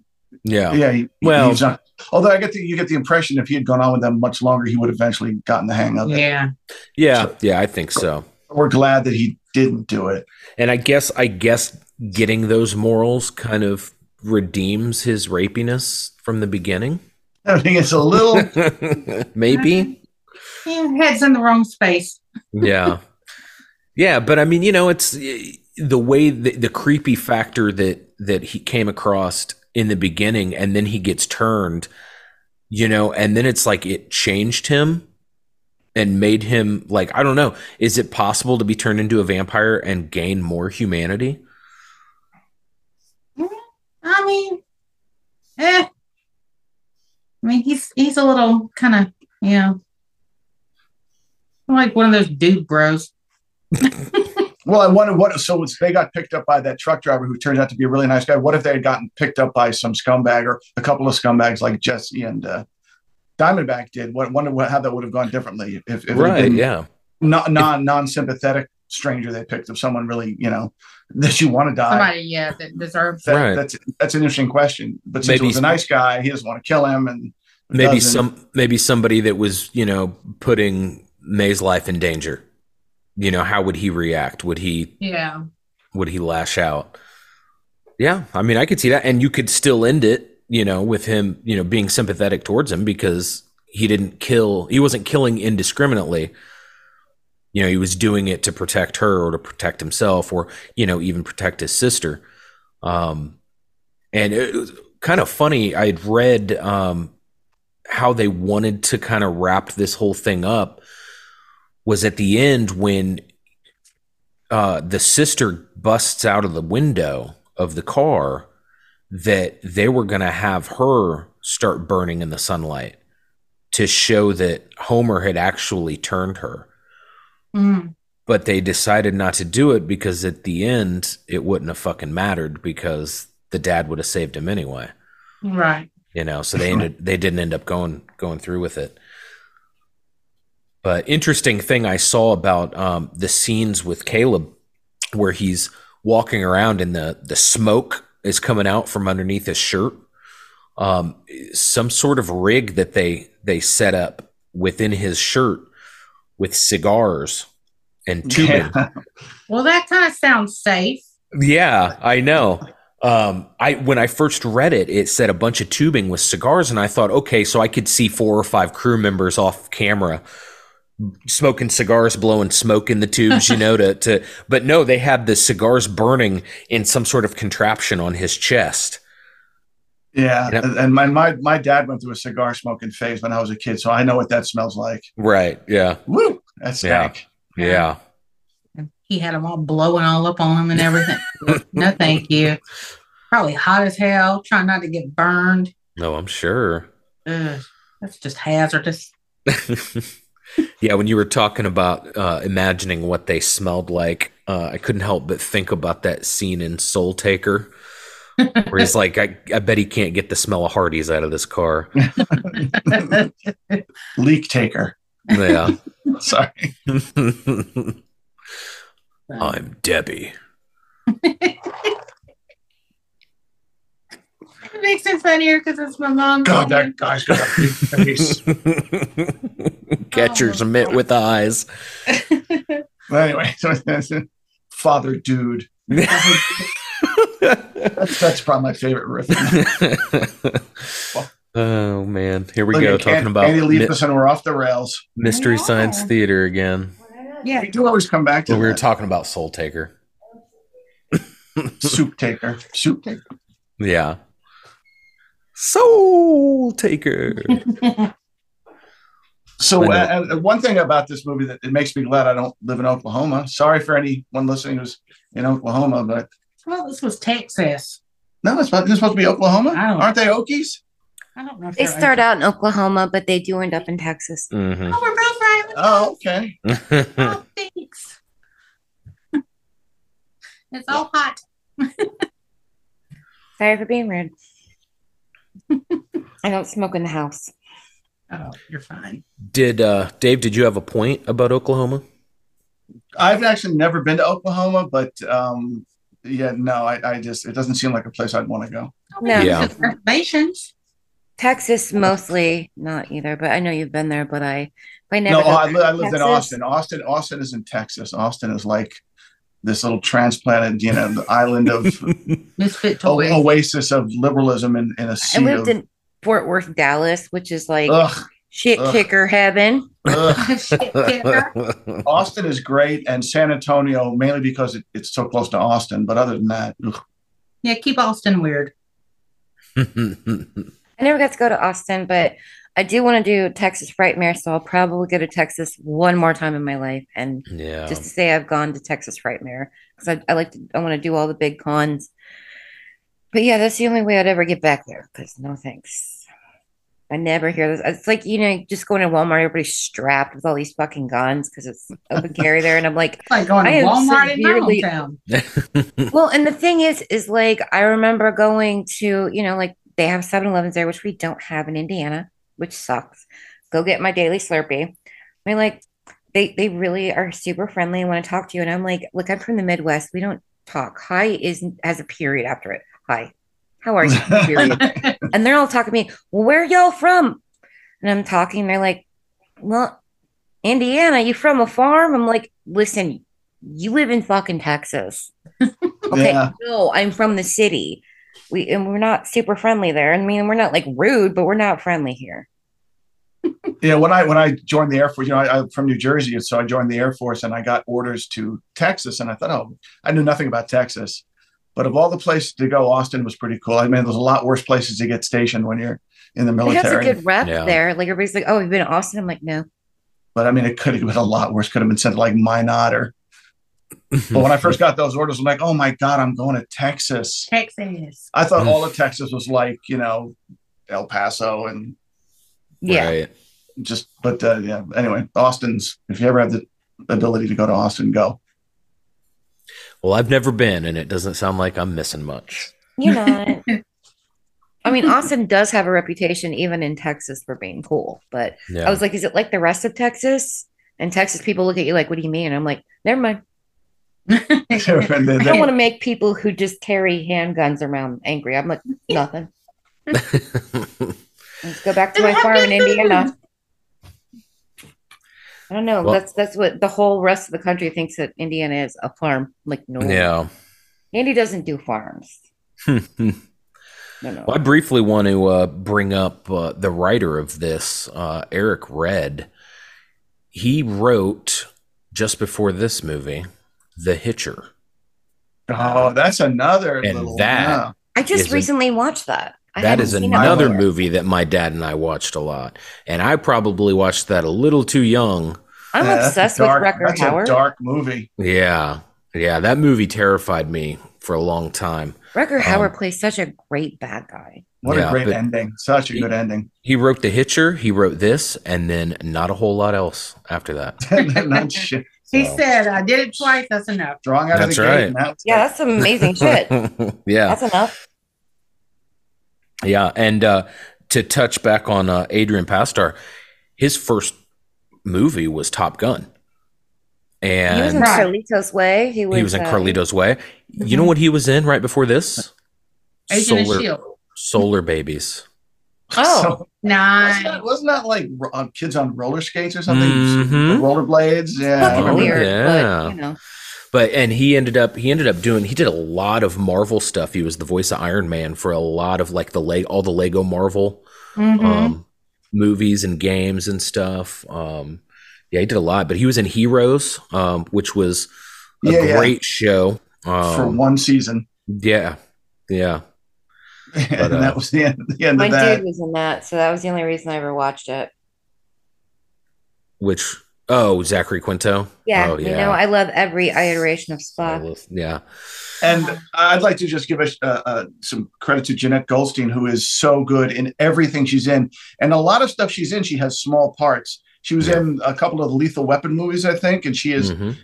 yeah yeah. He, Well- he's not, although I get the you get the impression if he had gone on with them much longer, he would have eventually gotten the hang of it. Yeah. yeah yeah i think so We're glad that he didn't do it. and i guess i guess getting those morals kind of redeems his rapiness from the beginning I think it's a little. maybe Yeah, head's in the wrong space. yeah yeah but i mean you know it's eh, the way the, the creepy factor that that he came across in the beginning and then he gets turned you know and then it's like it changed him and made him like i don't know is it possible to be turned into a vampire and gain more humanity I mean, eh. I mean, he's he's a little kind of, you know, like one of those dude bros. Well, I wonder what. So it's, they got picked up by that truck driver who turned out to be a really nice guy. What if they had gotten picked up by some scumbag or a couple of scumbags like Jesse and uh, Diamondback did? What wonder what, how that would have gone differently if, if it had right been yeah non non non sympathetic stranger they picked up, someone really you know that you want to die. Somebody, yeah, that deserves. That- Right. That's that's an interesting question. But since Maybe it was a nice guy, he doesn't want to kill him, and maybe doesn't. some maybe somebody that was you know putting may's life in danger. You know how would he react? Would he Yeah. would he lash out? Yeah i mean i could see that. And you could still end it you know with him you know being sympathetic towards him because he didn't kill he wasn't killing indiscriminately. You know he was doing it to protect her or to protect himself or you know even protect his sister. Um and it was kind of funny. I'd read um how they wanted to kind of wrap this whole thing up was at the end when uh, the sister busts out of the window of the car that they were going to have her start burning in the sunlight to show that Homer had actually turned her. Mm. But they decided not to do it because at the end, it wouldn't have fucking mattered because the dad would have saved him anyway. Right. You know, so they ended, they didn't end up going going through with it. But interesting thing I saw about um, the scenes with Caleb, where he's walking around and the the smoke is coming out from underneath his shirt. Um, some sort of rig that they they set up within his shirt with cigars and tubing. Yeah. Well, that kind of sounds safe. Yeah, I know. Um, I when I first read it, it said a bunch of tubing with cigars, and I thought, okay, so I could see four or five crew members off camera smoking cigars, blowing smoke in the tubes, you know, to to. But no, they had the cigars burning in some sort of contraption on his chest. Yeah, Yep. and and my, my my dad went through a cigar smoking phase when I was a kid, so I know what that smells like. Right. Yeah. Woo, that's Yeah. stank. Yeah. He had them all blowing all up on him and everything. no, thank you. Probably hot as hell, trying not to get burned. No, I'm sure. Ugh, that's just hazardous. yeah, when you were talking about uh, imagining what they smelled like, uh, I couldn't help but think about that scene in Soul Taker, where he's like, I, "I bet he can't get the smell of Hardee's out of this car." Leak taker. Yeah, Sorry. I'm Debbie. It makes it funnier because it's my mom. God, that guy's got a big face. Catcher's oh, mitt with eyes. But anyway, father dude. That's, that's probably my favorite riff. oh man, here we Look go at talking An- about Andy mi- Leibovitz and we're off the rails. Mystery Science Theater again. yeah, We do always come back to Well, we were talking about Soul Taker. soup taker. Soup taker. Yeah. Soul Taker. So, uh, one thing about this movie that it makes me glad I don't live in Oklahoma. Sorry for anyone listening who's in Oklahoma, but well, this was Texas. no, it's, supposed- it's supposed to be Oklahoma. Aren't they Okies? I don't know if They they're- start out in Oklahoma, but they do end up in Texas. Mhm. Oh, we're both right. Oh, okay. Oh, thanks. it's all hot. Sorry for being rude. I don't smoke in the house. Oh, you're fine. Did uh Dave, did you have a point about Oklahoma? I've actually never been to Oklahoma, but um, yeah, no, I, I just it doesn't seem like a place I'd want to go. No, Yeah. Reservations. Texas mostly not either, but I know you've been there. But I, I No, never. go I, back li- I to lived in Austin. Austin, Austin is in Texas. Austin is like this little transplanted, you know, the island of o- oasis of liberalism in, in a I sea lived of in Fort Worth, Dallas, which is like ugh, shit ugh. kicker heaven. Shit, kicker. Austin is great, and San Antonio mainly because it, it's so close to Austin. But other than that, ugh. yeah, keep Austin weird. I never got to go to Austin, but I do want to do Texas Frightmare, so I'll probably go to Texas one more time in my life, and yeah. just to say I've gone to Texas Frightmare because I, I like to. I want to do all the big cons. But yeah, that's the only way I'd ever get back there. Because no thanks. I never hear this. It's like you know, just going to Walmart, everybody's strapped with all these fucking guns because it's open carry there, and I'm like, It's like going to I am Walmart in my severely- hometown. well, and the thing is, is like I remember going to, you know, like they have 7-Elevens there, which we don't have in Indiana, which sucks. Go get my daily Slurpee. I mean, like they they really are super friendly and want to talk to you. And I'm like, look, I'm from the Midwest. We don't talk. Hi is has a period after it. Hi. How are you? And they're all talking to me. Well, where y'all from? And I'm talking. They're like, well, Indiana. You from a farm? I'm like, listen, you live in fucking Texas. Okay, Yeah. no, I'm from the city. We and we're not super friendly there. I mean, we're not like rude, but we're not friendly here. yeah. When I when I joined the Air Force, you know, I, I'm from New Jersey, so I joined the Air Force, and I got orders to Texas, and I thought, oh, I knew nothing about Texas, but of all the places to go, Austin was pretty cool. I mean, there's a lot worse places to get stationed when you're in the military. It has a good rep Yeah. there. Like everybody's like, "Oh, you've been to Austin?" I'm like, "No." but I mean, it could have been a lot worse. Could have been sent to like Minot or But when I first got those orders, I'm like, oh my God, I'm going to Texas. Texas. I thought all of Texas was like, you know, El Paso and Yeah. Right. just, but uh, yeah, anyway, Austin's, if you ever have the ability to go to Austin, go. Well, I've never been, and it doesn't sound like I'm missing much. You're not. I mean, Austin does have a reputation, even in Texas, for being cool. But Yeah. I was like, is it like the rest of Texas? And Texas people look at you like, what do you mean? I'm like, never mind. And I don't want to make people who just carry handguns around angry. I'm like, nothing. Let's go back to my farm in Indiana. I don't know. Well- that's that's what the whole rest of the country thinks that Indiana is a farm. Like, no, yeah. Andy doesn't do farms. No, no. Well, I briefly want to uh, bring up uh, the writer of this, uh, Eric Red. He wrote just before this movie, The Hitcher. oh, that's another And little, that- yeah. I just Isn't- recently watched that. I That hadn't is seen it another before. movie that my dad and I watched a lot. And I probably watched that a little too young. I'm Yeah, obsessed dark- with Rutger That's Hauer. a dark movie. Yeah. Yeah. That movie terrified me for a long time. Rutger Um, Hauer plays such a great bad guy. What Yeah, a great ending. Such a good ending. He wrote The Hitcher, he wrote this, and then not a whole lot else after that. Not shit. He So- said, I did it twice. That's enough. Drawing out That's of the right. gate. and that's Yeah, that's amazing shit. yeah. That's enough. Yeah, and uh, to touch back on uh, Adrian Pasdar, his first movie was Top Gun, And he was in Right. Carlitos Way. He was, he was in uh, Carlito's Way. You know what he was in right before this? Agent Solar, Solar Babies. Oh, So- wasn't, that, wasn't that like uh, kids on roller skates or something? Mhm. Rollerblades? Yeah. Fucking weird. Yeah. But, you know, But and he ended up he ended up doing he did a lot of Marvel stuff. He was the voice of Iron Man for a lot of like the leg all the Lego Marvel Mhm. um, movies and games and stuff. Um, yeah, he did a lot. But he was in Heroes, um, which was a Yeah, yeah. great show. Um, For one season. Yeah, yeah. and uh, that was the end, the end my of that. dude was in that, so that was the only reason I ever watched it. Which oh, Zachary Quinto. Yeah, oh, you know, I love every iteration of Spock. love- yeah. And I'd like to just give a, uh, uh, some credit to Jenette Goldstein, who is so good in everything she's in. And a lot of stuff she's in, she has small parts. She was Yeah. in a couple of Lethal Weapon movies, I think, and she is Mhm.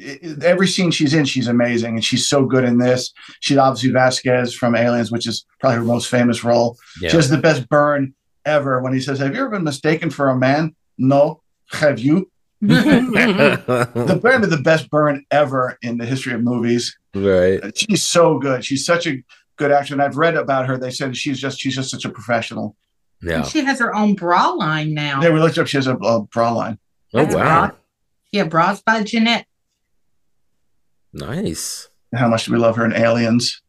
i- i- every scene she's in, she's amazing, and she's so good in this. She's obviously Vasquez from Aliens, which is probably her most famous role. Yeah. She has the best burn ever when he says, "Have you ever been mistaken for a man?" No. Have you? The burn is the best burn ever in the history of movies. right. She's so good. She's such a good actor. And I've read about her. They said she's just she's just such a professional. Yeah. And she has her own bra line now. Yeah, we looked up. She has a, a bra line. Oh That's wow. bra. Yeah, bras by Jenette. Nice. How much do we love her in Aliens?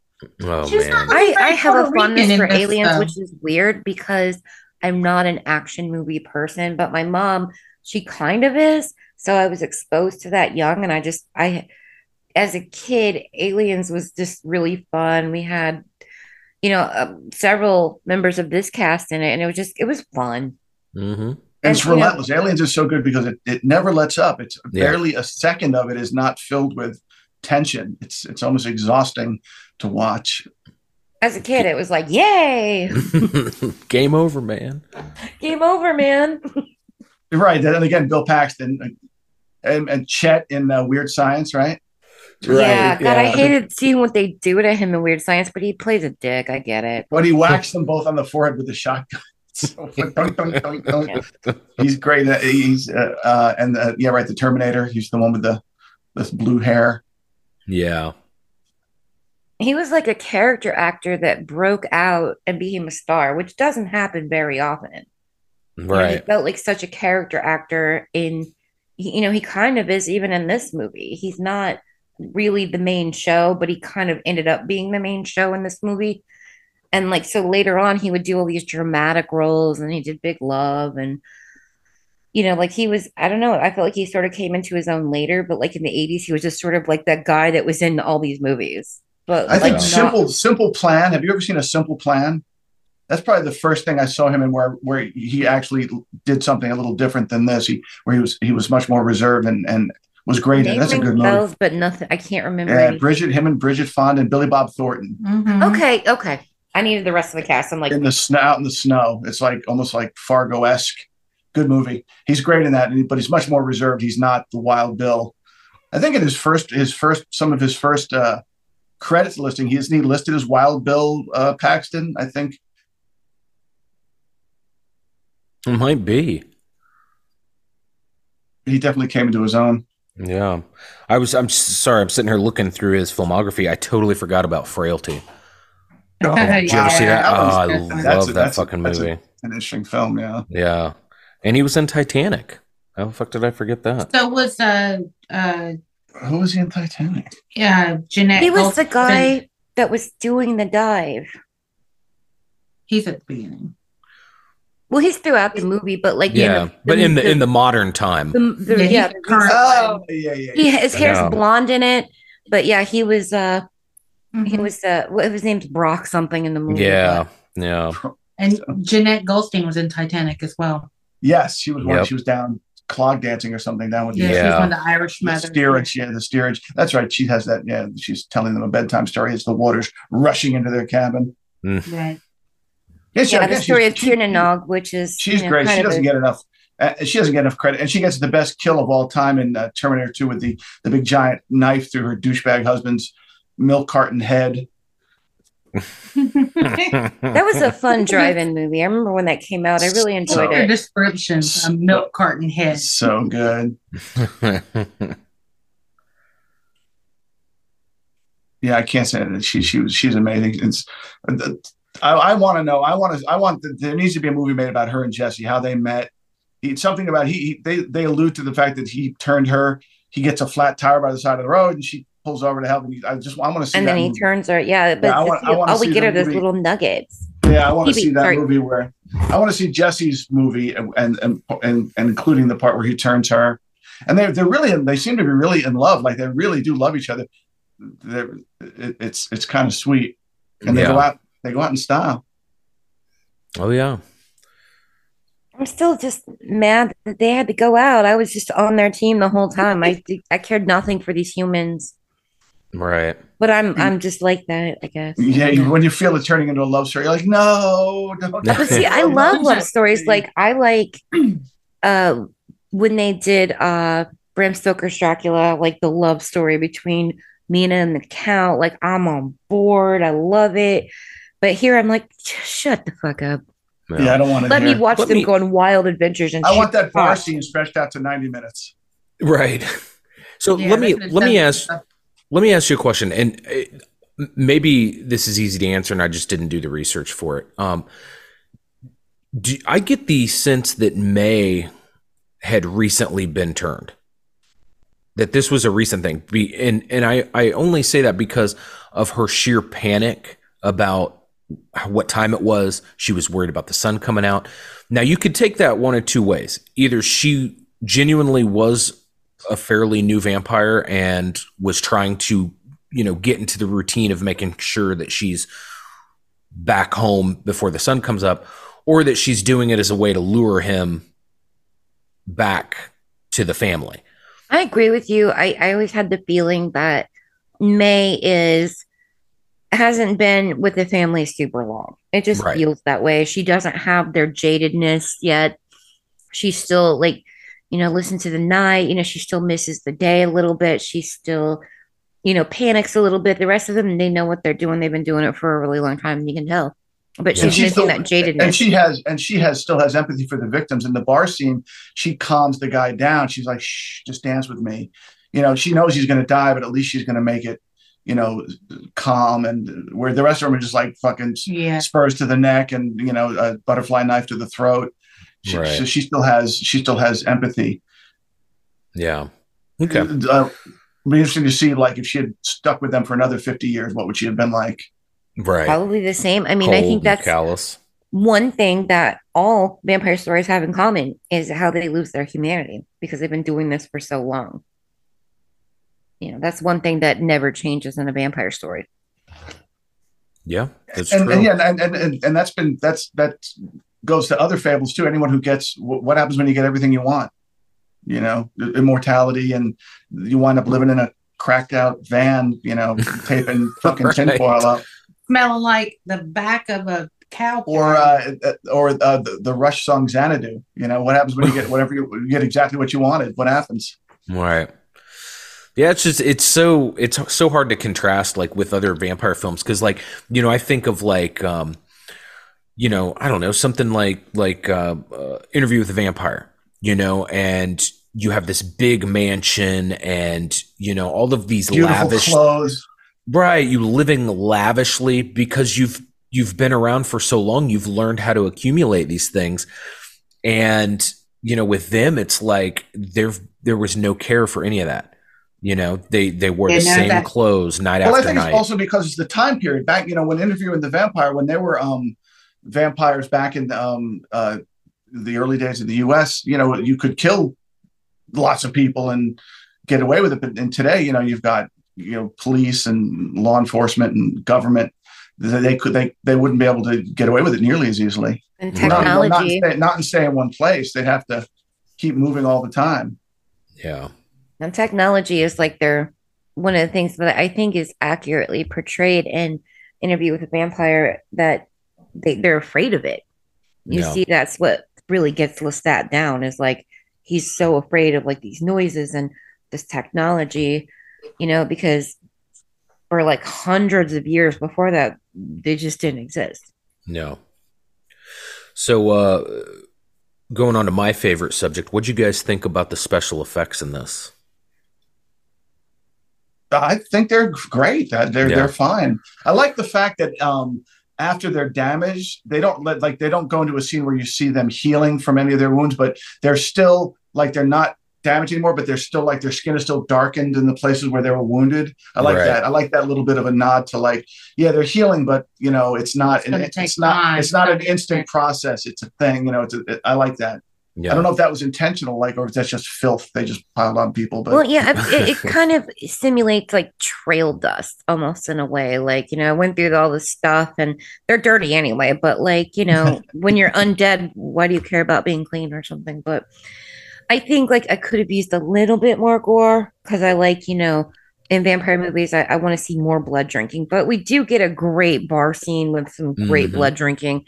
Oh She's man. not- I, I very have a fondness Rican for aliens, though. which is weird because I'm not an action movie person, but my mom, she kind of is. So I was exposed to that young, and I just, I, as a kid, Aliens was just really fun. We had, you know, um, several members of this cast in it, and it was just, it was fun. Mm-hmm. And And, it's you know- relentless. Aliens is so good because it, it never lets up. It's Yeah. barely a second of it is not filled with tension. It's it's almost exhausting to watch. As a kid, it was like, yay, Game over, man. game over, man. Right. And again, Bill Paxton and, and Chet in uh, Weird Science, right? yeah, God, I hated seeing what they do to him in Weird Science, but he plays a dick. I get it. But he whacks them both on the forehead with a shotgun. So, dunk, dunk, dunk, dunk. He's great. Uh, He's uh, uh, and uh, yeah, right. The Terminator. He's the one with the this blue hair. Yeah. he was like a character actor that broke out and became a star, which doesn't happen very often. You know, he felt like such a character actor in, you know, he kind of is even in this movie. He's not really the main show, but he kind of ended up being the main show in this movie. And like, so later on, he would do all these dramatic roles and he did Big Love and, you know, like he was, I don't know, I felt like he sort of came into his own later, but like in the 80s, he was just sort of like that guy that was in all these movies. But I think like, not- simple simple plan. Have you ever seen a simple plan? That's probably the first thing I saw him in where where he actually did something a little different than this. He where he was he was much more reserved and and was great. in it. Name That's a rings good movie. bells, but nothing. I can't remember. Yeah, any- Bridget, him and Bridget Fonda and Billy Bob Thornton Mhm. Okay, okay. I needed the rest of the cast. I'm like, in the snow, out in the snow. It's like almost like Fargo esque. Good movie. He's great in that, but he's much more reserved. He's not the Wild Bill. I think in his first, his first, some of his first uh, credits listing, he isn't he listed as Wild Bill uh, Paxton. I think It might be. he definitely came into his own. Yeah. I was I'm sorry, I'm sitting here looking through his filmography. I totally forgot about Frailty. Oh, Did you ever see that? That Oh, I good. love a- that that's a- fucking that's a- movie. An interesting film, yeah. Yeah. And he was in Titanic. How the fuck did I forget that? So was uh uh Who was he in Titanic? yeah Jenette. he was the guy that was doing the dive. He's at the beginning. Well, he's throughout the movie, but like Yeah. in the, but in the in the modern time. the, the- Yeah, yeah, he's current. Oh, yeah, yeah. he, his hair's Yeah. blonde in it. But yeah, he was uh he Mhm. was uh what his name's Brock something in the movie. Yeah. Yeah. And Jenette Goldstein was in Titanic as well. Yes, she was one. Yep. She was down clog dancing or something down with Yeah, the, she was Yeah. one of the Irish the mothers. steerage. Yeah, the steerage. That's right. She has that. Yeah, she's telling them a bedtime story as the water's rushing into their cabin. Right. Yeah, she, Yeah, again, the she's- story of she- Nog, which is She's you know, great. She doesn't a- get enough. Uh, she doesn't get enough credit, and she gets the best kill of all time in uh, Terminator 2 with the the big giant knife through her douchebag husband's milk carton head. that was a fun drive-in movie. I remember when that came out. I really enjoyed Your it. description, a milk carton head. So good. Yeah, I can't say that she she was she's amazing. It's I, I want to know. I want to. I want. The, there needs to be a movie made about her and Jesse, how they met. He, something about he, he. They they allude to the fact that he turned her. He gets a flat tire by the side of the road, and she pulls over to help. And he, I just I want to see And that. then he movie. turns her, yeah. But Yeah, I want- I wanna all we get are those little nuggets. Yeah, I want to see that sorry. movie where I want to see Jesse's movie and and and, and, and including the part where he turns her. And they're they're really they seem to be really in love. Like they really do love each other. They're, it, it's it's kind of sweet. And they Yeah. go out they go out in style. oh yeah. I'm still just mad that they had to go out. I was just on their team the whole time. I I cared nothing for these humans, Right. but I'm I'm just like that, I guess. Yeah, you, when you feel it turning into a love story, you're like, no, don't. But see, I love love stories. Like I like uh when they did uh Bram Stoker's Dracula, like the love story between Mina and the Count. Like I'm on board. I love it. But here I'm like, shut the fuck up. Yeah, I don't want to. Let me watch Let them me- go on wild adventures and I want that bar scene stretched out to 90 minutes. Right. So Yeah, let me let me ask stuff. let me ask you a question, and uh, maybe this is easy to answer, and I just didn't do the research for it. Um, do I get the sense that May had recently been turned? That this was a recent thing, Be, and and I I only say that because of her sheer panic about what time it was. She was worried about the sun coming out. Now you could take that one of two ways. Either she genuinely was a fairly new vampire and was trying to, you know, get into the routine of making sure that she's back home before the sun comes up, or that she's doing it as a way to lure him back to the family. I agree with you. I, I always had the feeling that May is hasn't been with the family super long. It just Right. feels that way. She doesn't have their jadedness yet. She's still like, you know, listen to the night. You know, she still misses the day a little bit. She still, you know, panics a little bit. The rest of them, they know what they're doing. They've been doing it for a really long time. You can tell. But she's she's missing the- that jadedness. and she has and she has still has empathy for the victims in the bar scene she calms the guy down she's like shh just dance with me you know she knows he's going to die but at least she's going to make it you know calm and where the rest of them are just like fucking Yeah. spurs to the neck and you know a butterfly knife to the throat she, Right. so she still has she still has empathy Yeah. Okay. uh, be interesting to see like if she had stuck with them for another 50 years what would she have been like Right. Probably the same. I mean, I think that's callous. one thing that all vampire stories have in common is how they lose their humanity because they've been doing this for so long. You know, that's one thing that never changes in a vampire story. Yeah, that's and, true. and yeah, and, and and and that's been that's that goes to other fables too. Anyone who gets what happens when you get everything you want, you know, immortality, and you wind up living in a cracked out van, you know, taping fucking Right. tinfoil up, Smelling like the back of a cow. or uh, uh, or uh, the, the Rush song Xanadu. You know, what happens when you get whatever you, you get exactly what you wanted? What happens? Right. Yeah, it's just it's so it's so hard to contrast like with other vampire films because like you know I think of like um you know I don't know something like like uh, uh Interview with a Vampire you know and you have this big mansion and you know all of these Beautiful lavish clothes. right you living lavishly because you've you've been around for so long you've learned how to accumulate these things and you know with them it's like there there was no care for any of that you know they they wore Yeah, the same that- clothes night Well, I think night it's also because it's the time period back. You know, when interviewing the vampire, when they were um, vampires back in um, uh, the early days of the U.S., you know, you could kill lots of people and get away with it. But and today, you know, you've got you know police and law enforcement and government. They they could they they wouldn't be able to get away with it nearly as easily. And Not- Not, not, technology. stay, not and stay in one place. They'd have to keep moving all the time. yeah And technology is like their one of the things that I think is accurately portrayed in Interview with a Vampire that they, they're afraid of it. You Yeah. see, that's what really gets Lestat down is like he's so afraid of like these noises and this technology, you know, because for like hundreds of years before that, they just didn't exist. no so uh going on to my favorite subject what'd you guys think about the special effects in this I think they're great. Uh, They're Yeah. they're fine. I like the fact that um, after they're damaged, they don't let like they don't go into a scene where you see them healing from any of their wounds, but they're still like they're not damaged anymore, but they're still like their skin is still darkened in the places where they were wounded. I like Right. that. I like that little bit of a nod to like, yeah, they're healing, but you know, it's not It's gonna it's, not time. it's not an instant process. It's a thing. You know, it's a, it, I like that. Yeah I don't know if that was intentional, like, or if that's just filth they just piled on people. But Well, yeah, it, it kind of simulates like trail dust almost in a way. Like, you know, I went through all this stuff and they're dirty anyway, but like, you know, when you're undead, why do you care about being clean or something? But I think like I could have used a little bit more gore because I like, you know, in vampire movies, I, I want to see more blood drinking, but we do get a great bar scene with some great Mhm. blood drinking.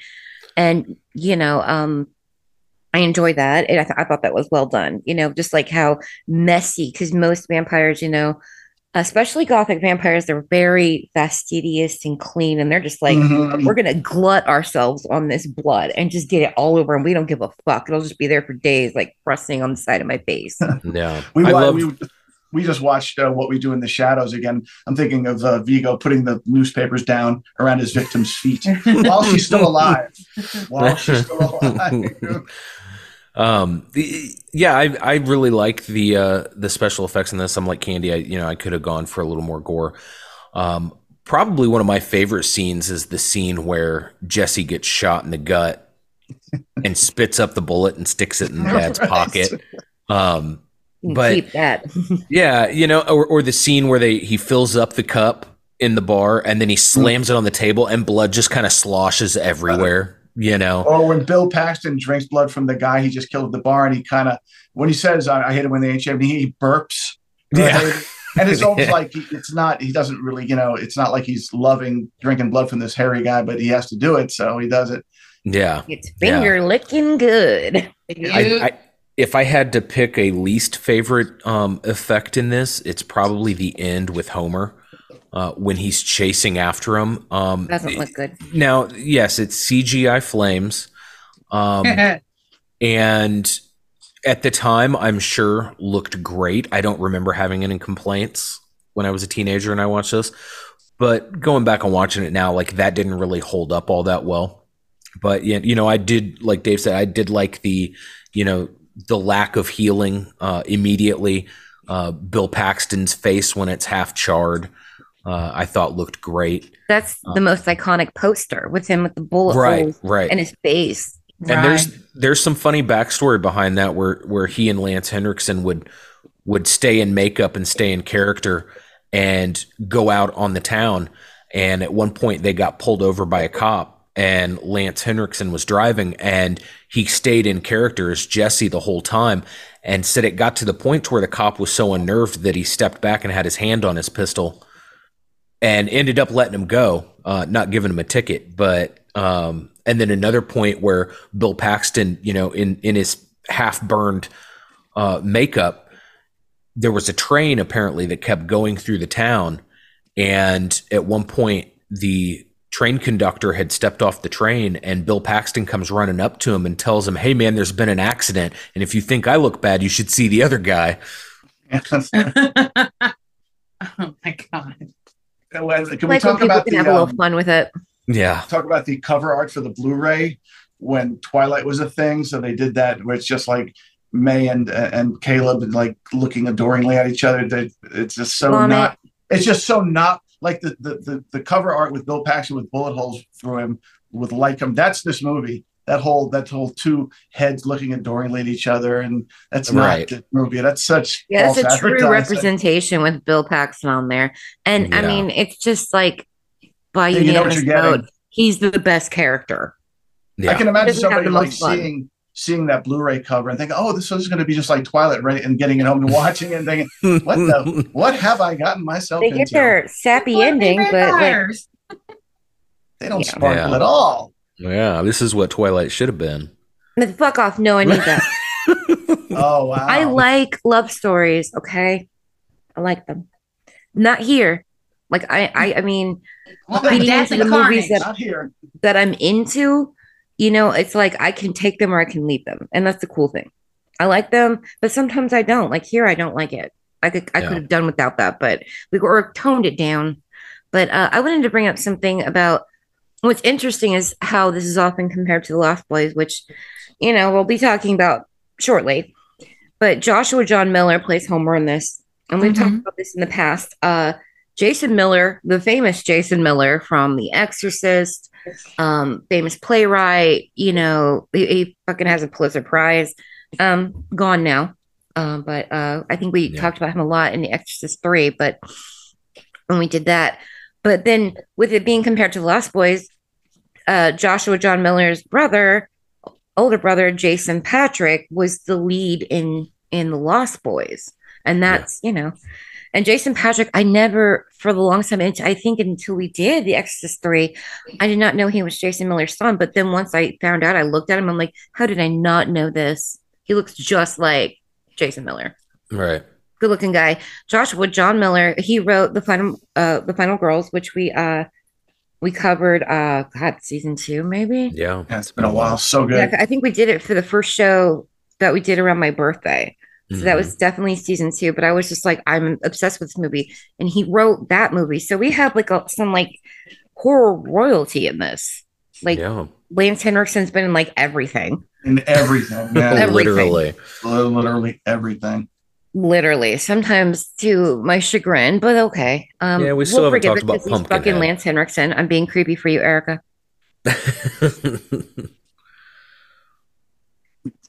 And, you know, um, I enjoy that. And I, th- I thought that was well done. You know, just like how messy, because most vampires, you know, especially gothic vampires, they're very fastidious and clean. And they're just like, Mhm. we're going to glut ourselves on this blood and just get it all over. And we don't give a fuck. It'll just be there for days, like pressing on the side of my face. yeah We, i love we we just watched uh, what we do in the shadows again. I'm thinking of uh, Viago putting the newspapers down around his victim's feet while she's still alive. While she's still alive. Um, the, yeah, I I really like the uh the special effects in this. I'm like Candy. I you know I could have gone for a little more gore. Um, probably one of my favorite scenes is the scene where Jesse gets shot in the gut and spits up the bullet and sticks it in Dad's Right. pocket. Um, But- keep that. yeah, you know, or or the scene where they he fills up the cup in the bar and then he slams it on the table and blood just kind of sloshes everywhere. You know, or when Bill Paxton drinks blood from the guy he just killed at the bar, and he kind of when he says I, I hit him when they ain't shaved," he, he burps. Yeah. And it's almost like he, it's not. He doesn't really, you know. It's not like he's loving drinking blood from this hairy guy, but he has to do it, so he does it. yeah. It's finger licking good. I, I, if I had to pick a least favorite um, effect in this, it's probably the end with Homer uh, when he's chasing after him. Um, Doesn't look good. now, yes, it's CGI flames, um, and at the time, I'm sure looked great. I don't remember having any complaints when I was a teenager and I watched this, but going back and watching it now, like that didn't really hold up all that well. But yeah, you know, I did like Dave said, I did like the, you know, the lack of healing uh, immediately. Uh, Bill Paxton's face when it's half charred, uh, I thought looked great. That's the most iconic poster with him with the bullet Right, holes right. in his face. And there's there's some funny backstory behind that where where he and Lance Henriksen would would stay in makeup and stay in character and go out on the town. And at one point they got pulled over by a cop and Lance Henriksen was driving, and he stayed in character as Jesse the whole time, and said it got to the point where the cop was so unnerved that he stepped back and had his hand on his pistol, and ended up letting him go, uh, not giving him a ticket, but um, and then another point where Bill Paxton, you know, in in his half burned uh, makeup, there was a train apparently that kept going through the town, and at one point the train conductor had stepped off the train and Bill Paxton comes running up to him and tells him, "Hey man, there's been an accident and if you think I look bad, you should see the other guy." oh my god. Can we talk about the have a little um, fun with it. Yeah. talk about the cover art for the Blu-ray when Twilight was a thing? So they did that where it's just like May and and Caleb like looking adoringly at each other. They, it's just so Vomit. not. It's just so not like the, the the the cover art with Bill Paxton with bullet holes through him with light come. That's this movie. That whole that whole two heads looking adoringly at each other, and that's not Right. the movie. That's such Yeah, it's a true representation with Bill Paxton on there. And I mean, it's just like by Yeah, you know what unanimous you're getting. vote, he's the best character. Yeah. I can imagine somebody like fun. seeing seeing that Blu-ray cover and thinking, "Oh, this is going to be just like Twilight," right? And getting it home and watching it and thinking, "What the? What have I gotten myself They into?" their sappy ending, but like, they don't Yeah. sparkle Yeah. at all. Yeah, this is what Twilight should have been. fuck off. No, I need that. Oh wow! I like love stories. Okay, I like them. Not here. Like I, I, I mean, Well, my Feeding into and the movies carnage. that- not here. that I'm into. You know, it's like I can take them or I can leave them, and that's the cool thing. I like them, but sometimes I don't. Like here, I don't like it. I could, I Yeah. could have done without that, but we or toned it down. But uh, I wanted to bring up something about what's interesting is how this is often compared to the Lost Boys, which you know we'll be talking about shortly. But Joshua John Miller plays Homer in this, and we've talked Mhm. about this in the past. Uh, Jason Miller, the famous Jason Miller from The Exorcist, um, famous playwright, you know, he, he fucking has a Pulitzer Prize. Um, gone now. Um, but uh, I think we Yeah. talked about him a lot in The Exorcist 3, but when we did that. But then with it being compared to The Lost Boys, uh, Joshua John Miller's brother, older brother, Jason Patric, was the lead in in The Lost Boys. And that's, you know, and Jason Patric, I never, for the longest time, I think until we did The Exorcist 3, I did not know he was Jason Miller's son. But then once I found out, I looked at him, I'm like, how did I not know this? He looks just like Jason Miller. Right. Good looking guy. Joshua John Miller, he wrote the final uh the final girls, which we uh we covered uh God, season two, maybe. Yeah. Yeah, it's been a while. So Yeah, good. I think we did it for the first show that we did around my birthday. So that Mhm. was definitely season two. But I was just like, I'm obsessed with this movie, and he wrote that movie. So we have like a, some like horror royalty in this. Like yeah. Lance Henriksen's been in like everything, In everything, yeah, Everything. Literally. literally everything. Literally. Sometimes to my chagrin, but okay. Um, Yeah, we still haven't talked it about 'cause he's Pumpkinhead. Fucking Lance Henriksen. I'm being creepy for you, Erica.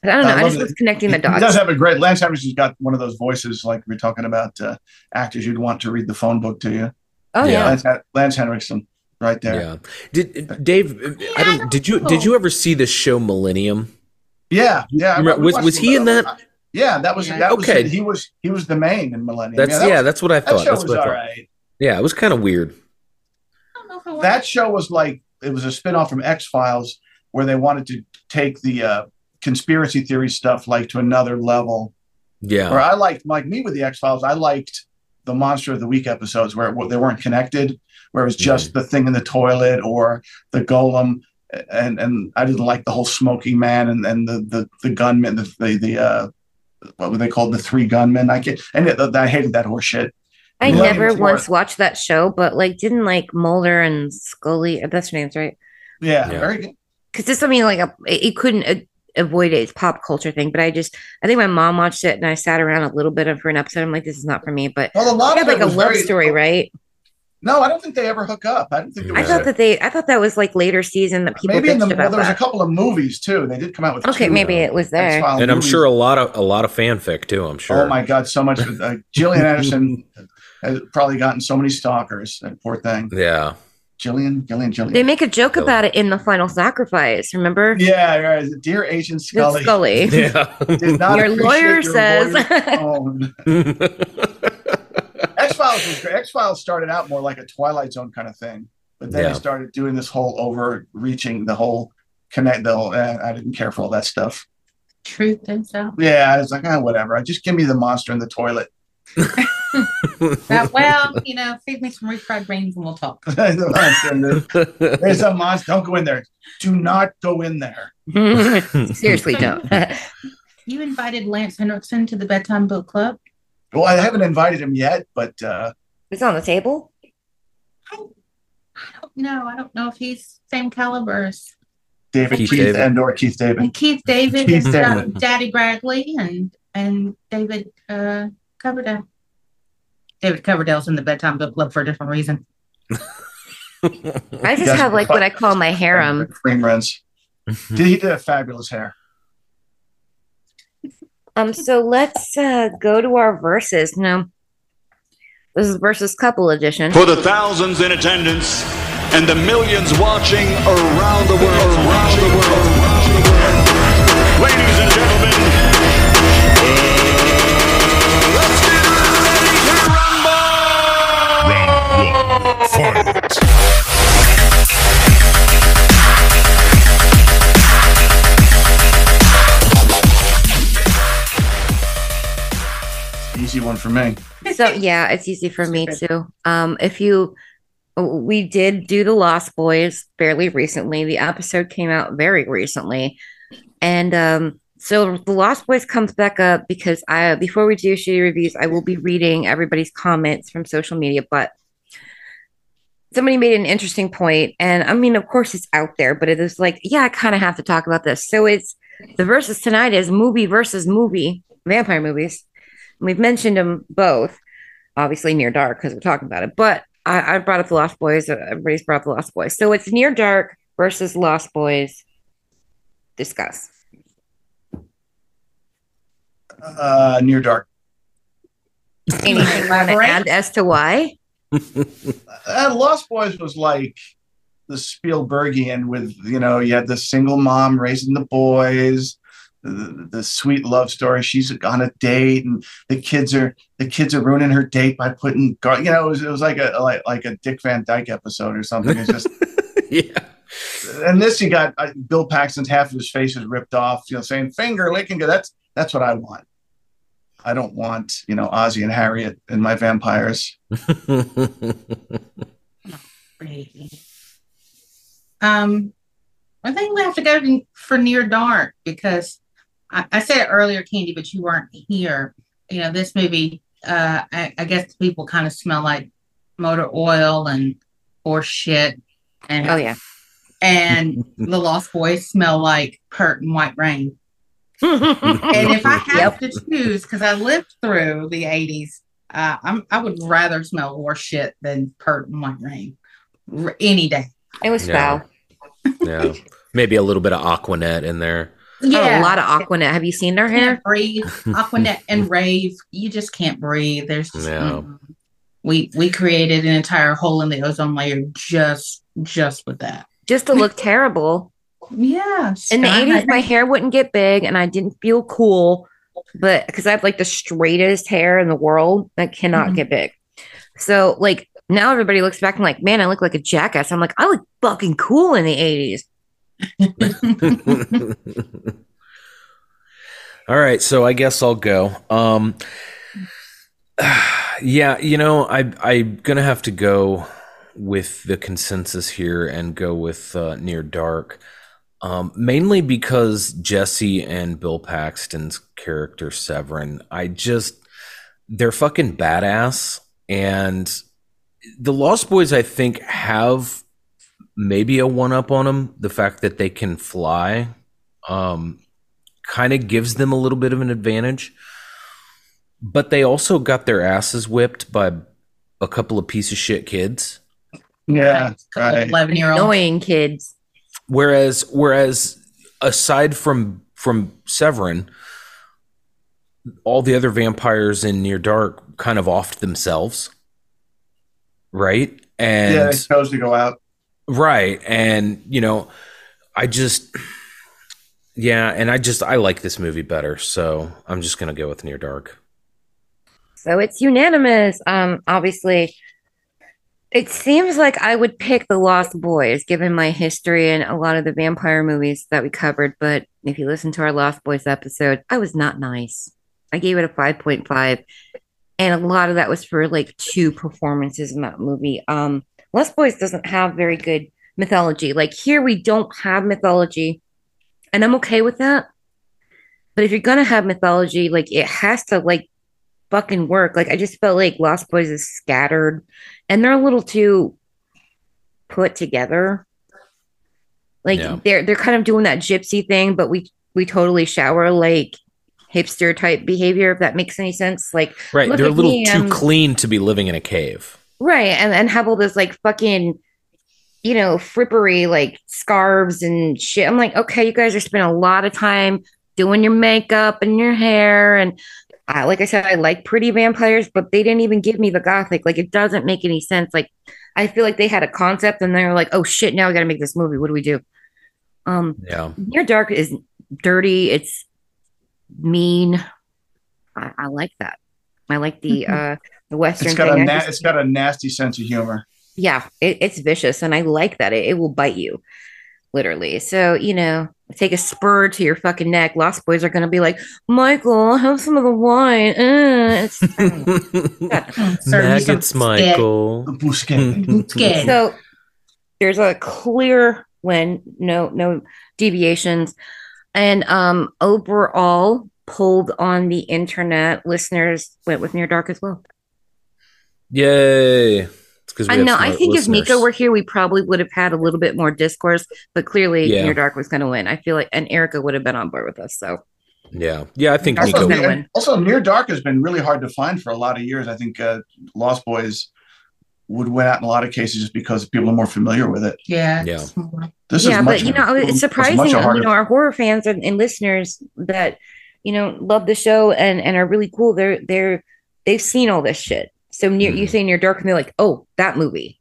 I don't know. I I, just it. was connecting the dots He does have a great. Lance Henriksen's got one of those voices like we're talking about uh, actors you'd want to read the phone book to you. Oh Yeah. yeah. Lance, Lance Henriksen, right there. yeah. Did Dave? I don't. Did you did you ever see the show Millennium? Yeah, yeah. I- Remember- we was- was he in little- that? Yeah, that was Yeah. that was Okay. he was he was the main in Millennium. That's that yeah. was- that's what I thought. that thought. show That's was what I thought. right. Yeah, it was kind of weird. I don't know if I want- That show was like it was a spin-off from X Files where they wanted to take the uh, conspiracy theory stuff like to another level. Yeah. Or I liked like me with the X Files. I liked the Monster of the Week episodes where it, they weren't connected, where it was just the thing in the toilet or the golem. And and I didn't like the whole smoking man and, and the the the gunman the the, the uh what were they called the three gunmen I can't and it, I hated that horse shit I Millennium never was more- once watched that show, but like, didn't like Mulder and Scully? That's their names, right? yeah, Yeah. very good Because this, I mean, like, a, it couldn't uh, avoid it. It's pop culture thing. But I just, I think my mom watched it, and I sat around a little bit of for an episode. I'm like, this is not for me. But well a lot it of like a love very- story, right? No I don't think they ever hook up I don't think there I thought a- that they, I thought that was like later season that people maybe in the bitched well, there was a couple of movies too they did come out with Okay, two, maybe uh, it was there. X-File And I'm sure a lot of a lot of fanfic too. I'm sure. Oh my God, so much. Uh, Gillian Anderson has probably gotten so many stalkers. That poor thing. Yeah. Jillian, Gillian, Jillian. They make a joke about it in the final sacrifice. Remember? yeah, right. Dear Agent It's Scully. Scully. Yeah. Did not Your lawyer your says. lawyer's tone. X Files was great. X Files started out more like a Twilight Zone kind of thing, but then Yeah. they started doing this whole overreaching, the whole connect. The whole, eh, I didn't care for all that stuff. Truth and so. Yeah, I was like, ah, whatever. I Just give me the monster in the toilet. Well, you know, feed me some refried beans and we'll talk. The monster in the- There's a monster. Don't go in there. Do not go in there. Seriously, don't. You invited Lance Henriksen to the bedtime book club. Well, I haven't invited him yet, but uh, it's on the table. No, I don't know I don't know if he's same caliber as David Keith Keith, David. and or Keith David. and Keith David Keith and uh, David. Daddy Bradley and and David uh, Coverdale. David Coverdale's in the bedtime book club for a different reason. I just Yes, have like what I call my harem. Cream runs. Did he did a fabulous hair? Um, so let's uh, go to our verses. No, this is versus couple edition. For the thousands in attendance and the millions watching around the world, around the world, around the world. Ladies and gentlemen, uh, Easy one for me. So yeah, it's easy for me too. Um, if you, we did do the Lost Boys fairly recently. The episode came out very recently, and um, so the Lost Boys comes back up because I before we do shitty reviews, I will be reading everybody's comments from social media, but. Somebody made an interesting point, and I mean, of course, it's out there, but it is like, yeah, I kind of have to talk about this. So it's the versus tonight is movie versus movie, vampire movies. We've mentioned them both, obviously near dark because we're talking about it. But I, I brought up the Lost Boys. uh, Everybody's brought up the Lost Boys. So it's near dark versus Lost Boys. Discuss. Uh, near dark. Anything you want to add as to why? Uh, Lost Boys was like the Spielbergian with you know you had the single mom raising the boys, the, the sweet love story. She's on a date and the kids are the kids are ruining her date by putting gar- you know it was, it was like a like like a Dick Van Dyke episode or something. It's just yeah. and this you got uh, Bill Paxton's half of his face is ripped off. You know, saying finger licking. That's that's what I want. I don't want you know Ozzy and Harriet and my vampires. Um, I think we have to go for near dark because I, I said earlier, Candy, but you weren't here. You know, this movie, uh, I, I guess people kind of smell like motor oil and horse shit. And Oh yeah. and the Lost Boys smell like Pert and White Rain. And if I have to choose, because I lived through the '80s, uh, I'm I would rather smell horse shit than Pert and White Rain R- any day. It was Yeah. foul. yeah. Maybe a little bit of Aqua Net in there. Yeah. a lot of Aqua Net. Have you seen their hair? can't breathe. Aqua Net and rave, you just can't breathe. There's just, Yeah. mm-mm. we we created an entire hole in the ozone layer just just with that. Just to look terrible. Yeah, In the 80s, my hair wouldn't get big and I didn't feel cool, but because I have like the straightest hair in the world that cannot Mhm. get big. So, like, now everybody looks back and like, man, I look like a jackass. I'm like, I look fucking cool in the 80s. All right, so I guess I'll go. Um, yeah, you know, I I'm gonna have to go with the consensus here and go with uh, Near Dark, um, mainly because Jesse and Bill Paxton's character Severen, I just they're fucking badass, and the Lost Boys, I think, have maybe a one up on them. The fact that they can fly. Um, kind of gives them a little bit of an advantage. But they also got their asses whipped by a couple of piece of shit kids. Yeah, right. Eleven year old. Annoying kids. Whereas whereas aside from from Severen, all the other vampires in Near Dark kind of offed themselves. Right? And yeah, they chose to go out. Right. And, you know, I just, yeah, and I just, I like this movie better. So I'm just going to go with Near Dark. So it's unanimous. Um, obviously, it seems like I would pick The Lost Boys, given my history and a lot of the vampire movies that we covered. But if you listen to our Lost Boys episode, I was not nice. I gave it a 5.5. And a lot of that was for like two performances in that movie. Um, Lost Boys doesn't have very good mythology. Like here, we don't have mythology, and I'm okay with that. But if you're gonna have mythology, like it has to like fucking work. Like I just felt like Lost Boys is scattered, and they're a little too put together. Like Yeah. they're they're kind of doing that gypsy thing, but we we totally shower like hipster type behavior. If that makes any sense, like Right. They're a little me, too I'm- clean to be living in a cave. Right. And and have all this like fucking, you know, frippery like scarves and shit. I'm like, okay, you guys are spending a lot of time doing your makeup and your hair. And I, like I said, I like pretty vampires, but they didn't even give me the gothic. Like it doesn't make any sense. Like I feel like they had a concept and they're like, oh shit, now we gotta make this movie. What do we do? Um Yeah. Near Dark is dirty, it's mean. I, I like that. I like the uh the western It's got a thing. I na- just- it's got a nasty sense of humor. yeah, it, it's vicious, and I like that. It, it will bite you, literally. So you know, take a spur to your fucking neck. Lost Boys are gonna be like, Michael, have some of the wine. Uh, it's Maggots, Michael. so there's a clear win, no no deviations, and um overall pulled on the internet. Listeners went with Near Dark as well. Yay. It's I know. I think if Miko were here, we probably would have had a little bit more discourse. But clearly, Yeah. Near Dark was going to win. I feel like, and Erica would have been on board with us. So Yeah. Yeah. I think Dark Nico. was win. Also, Near Dark has been really hard to find for a lot of years. I think uh, Lost Boys would win out in a lot of cases just because people are more familiar with it. Yeah. Yeah. This yeah, is much, but you know, it's much surprising. harder. You know, our horror fans and, and listeners that you know love the show and and are really cool. They're they're they've seen all this shit. So near Mm-hmm. you say Near Dark, and they're like, oh, that movie.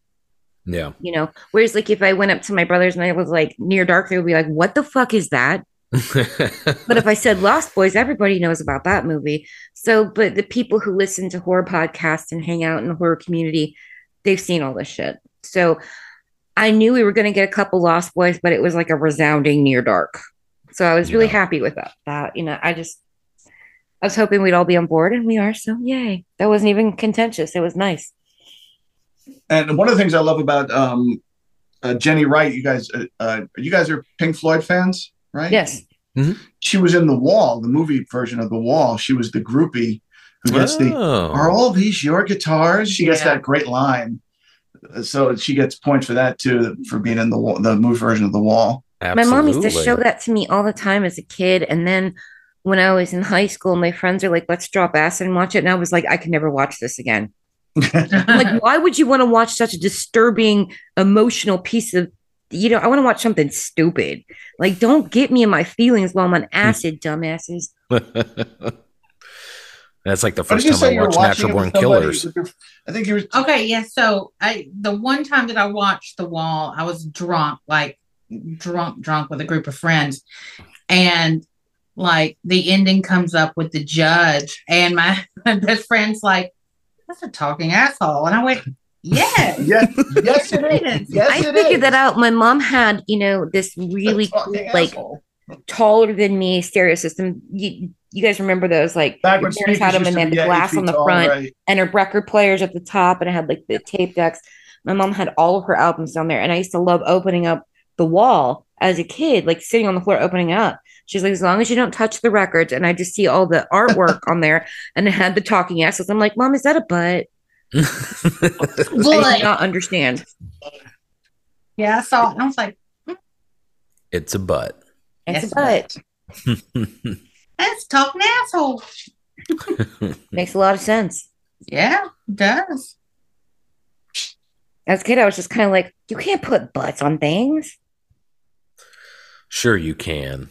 Yeah. You know, whereas like if I went up to my brothers and I was like Near Dark, they would be like, what the fuck is that? but if I said Lost Boys, everybody knows about that movie. So, but the people who listen to horror podcasts and hang out in the horror community, they've seen all this shit. So I knew we were going to get a couple Lost Boys, but it was like a resounding near dark. So I was really happy with that. That, you know, I just, I was hoping we'd all be on board and we are. So yay. That wasn't even contentious. It was nice. And one of the things I love about um, uh, Jenny Wright, you guys, uh, uh, you guys are Pink Floyd fans, right? Yes. She was in The Wall, the movie version of The Wall. She was the groupie who gets the Oh. "Are all these your guitars?" She gets Yeah. that great line, Uh, so she gets points for that too for being in the the movie version of The Wall. My mom used to show that to me all the time as a kid. And then when I was in high school, my friends are like, let's drop acid and watch it. And I was like, I can never watch this again. Like, why would you want to watch such a disturbing, emotional piece of, you know, I want to watch something stupid. Like, don't get me in my feelings while I'm on hmm. acid, dumbasses. That's like the first time I watched Natural Born? Killers. your- I think you were. Okay, yeah. So I the one time that I watched The Wall, I was drunk, like drunk, drunk with a group of friends, and like the ending comes up with the judge, and my, my best friend's like, "That's a talking asshole," and I went, "Yeah, yes, yes, it is. Yes, I it figured is. that out. My mom had, you know, this really cool, like asshole. taller than me stereo system. You, you guys remember those? Like Back your when parents speakers had them and to they had the glass on the tall, front right. and her record players at the top, and it had like the tape decks. My mom had all of her albums down there, and I used to love opening up the wall as a kid, like sitting on the floor opening up. She's like, as long as you don't touch the records, and I just see all the artwork on there, and it had the talking asses. I'm like, Mom, is that a butt? I did Butt. not understand. yeah." I saw I was like, hmm. it's a butt. It's Yes, a butt. "That's a talking asshole." Makes a lot of sense. Yeah, it does. As a kid, I was just kind of like, you can't put butts on things. Sure, you can.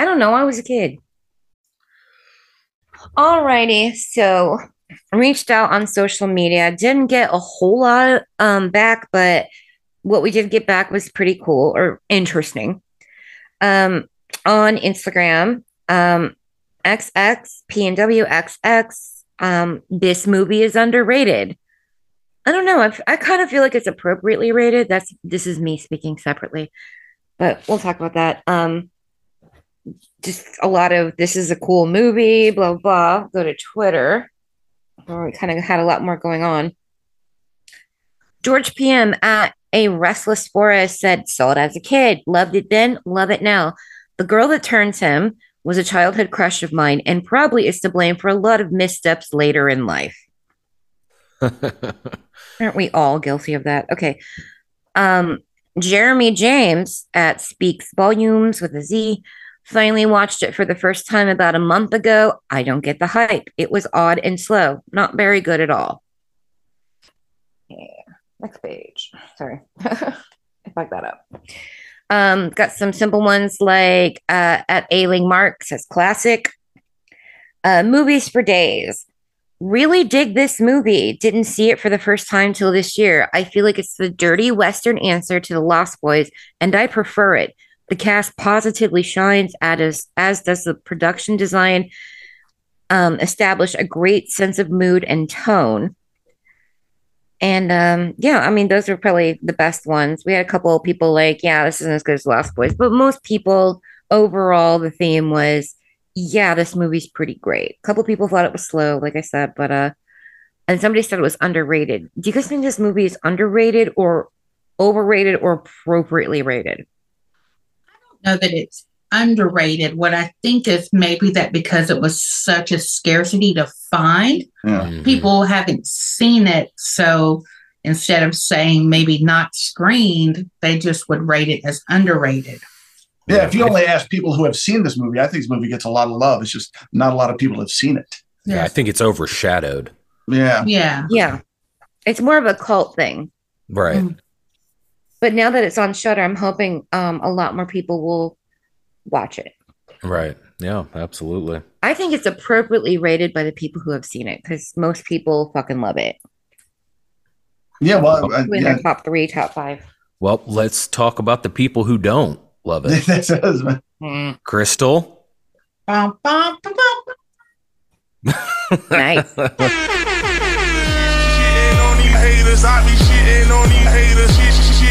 I don't know. I was a kid. Alrighty, so reached out on social media. Didn't get a whole lot um back, but what we did get back was pretty cool or interesting. Um, on Instagram, um, XX PNW XX. Um, this movie is underrated. I don't know. I, I kind of feel like it's appropriately rated. That's this is me speaking separately, but we'll talk about that. Um, just a lot of this is a cool movie, blah blah. Go to Twitter. Where we kind of had a lot more going on. George PM at a restless forest said, "Saw it as a kid, loved it then, love it now. The girl that turns him was a childhood crush of mine, and probably is to blame for a lot of missteps later in life." Aren't we all guilty of that? Okay. Um, Jeremy James at Speaks Volumes with a Z finally watched it for the first time about a month ago. I don't get the hype. It was odd and slow, not very good at all. Yeah. Next page. Sorry. I fucked that up. Um, got some simple ones like uh, at Ailing Mark says classic. Uh, movies for days really dig this movie. Didn't see it for the first time till this year. I feel like it's the dirty Western answer to The Lost Boys, and I prefer it. The cast positively shines, as, as does the production design, um, establish a great sense of mood and tone. And um, yeah, I mean, those are probably the best ones. We had a couple of people like, yeah, this isn't as good as Lost Boys, but most people overall, the theme was yeah, this movie's pretty great. A couple people thought it was slow, like I said, but uh, and somebody said it was underrated. Do you guys think this movie is underrated or overrated or appropriately rated? Know that it's underrated. What I think is maybe that because it was such a scarcity to find, Yeah. Mm-hmm. people haven't seen it. So instead of saying maybe not screened, they just would rate it as underrated. Yeah, if you only ask people who have seen this movie, I think this movie gets a lot of love. It's just not a lot of people have seen it. Yeah, I think it's overshadowed. Yeah. Yeah. Yeah. It's more of a cult thing. Right. Mm. But now that it's on Shudder, I'm hoping um, a lot more people will watch it. Right. Yeah, absolutely. I think it's appropriately rated by the people who have seen it because most people fucking love it. Yeah, well, uh, With yeah. top three, top five. Well, let's talk about the people who don't love it. That's it. Crystal. Bum, bum, bum, bum. Nice.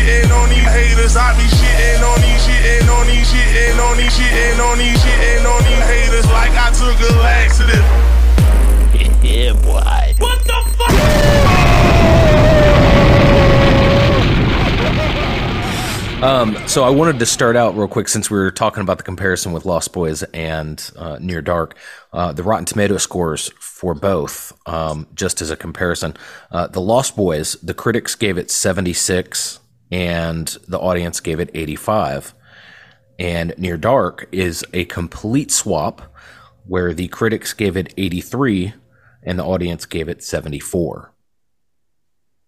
Shitting on these haters, I be shitting on these haters, shit, shit, shitting on these haters, I be shitting on these, shitting on these, shitting on these, shitting on these, shitting on these haters like I took a laxative. yeah, boy. What the fuck? Um, so I wanted to start out real quick since we were talking about the comparison with Lost Boys and uh, Near Dark. Uh, the Rotten Tomato scores for both, um, just as a comparison. Uh, the Lost Boys, the critics gave it 76 and the audience gave it 85. And Near Dark is a complete swap where the critics gave it 83 and the audience gave it 74.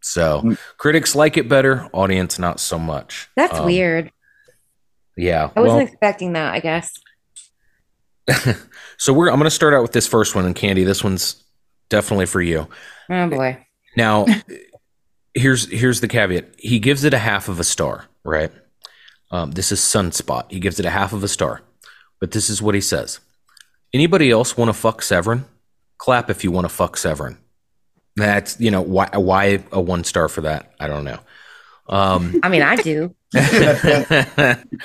So critics like it better, audience not so much. That's Um, weird. Yeah. I wasn't well, expecting that, I guess. so we're I'm going to start out with this first one, and Candy, this one's definitely for you. Oh boy. Now, here's here's the caveat. He gives it a half of a star, right? Um, this is Sunspot. He gives it a half of a star, but this is what he says. Anybody else want to fuck Severen? Clap if you want to fuck Severen. That's you know why why a one star for that? I don't know. Um, I mean, I do.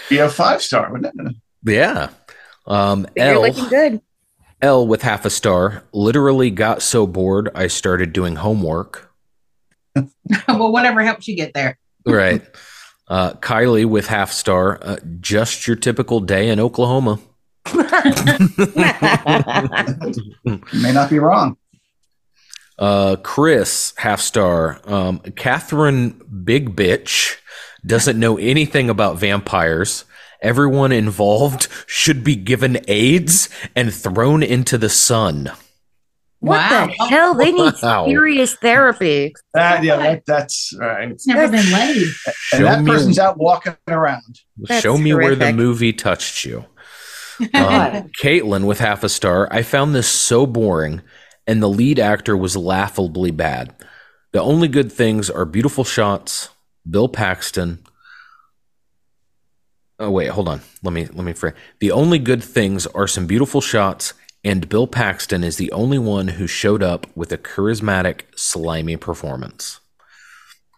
Be a five star, wouldn't it? yeah. Um, You're L, looking good. L with half a star. Literally got so bored I started doing homework. well, whatever helps you get there. Right. Uh, Kylie with half star. Uh, just your typical day in Oklahoma. You may not be wrong. Uh, Chris half star. Um, Catherine Big Bitch doesn't know anything about vampires. Everyone involved should be given AIDS and thrown into the sun. What Wow. the hell? They need Wow. serious therapy. That, yeah, that, that's right. It's never been laid. And that me- person's out walking around. That's Show me where the movie touched you. Um, Caitlin with half a star. I found this so boring, and the lead actor was laughably bad. The only good things are beautiful shots, Bill Paxton. Oh wait, hold on. Let me let me frame. The only good things are some beautiful shots, and Bill Paxton is the only one who showed up with a charismatic, slimy performance.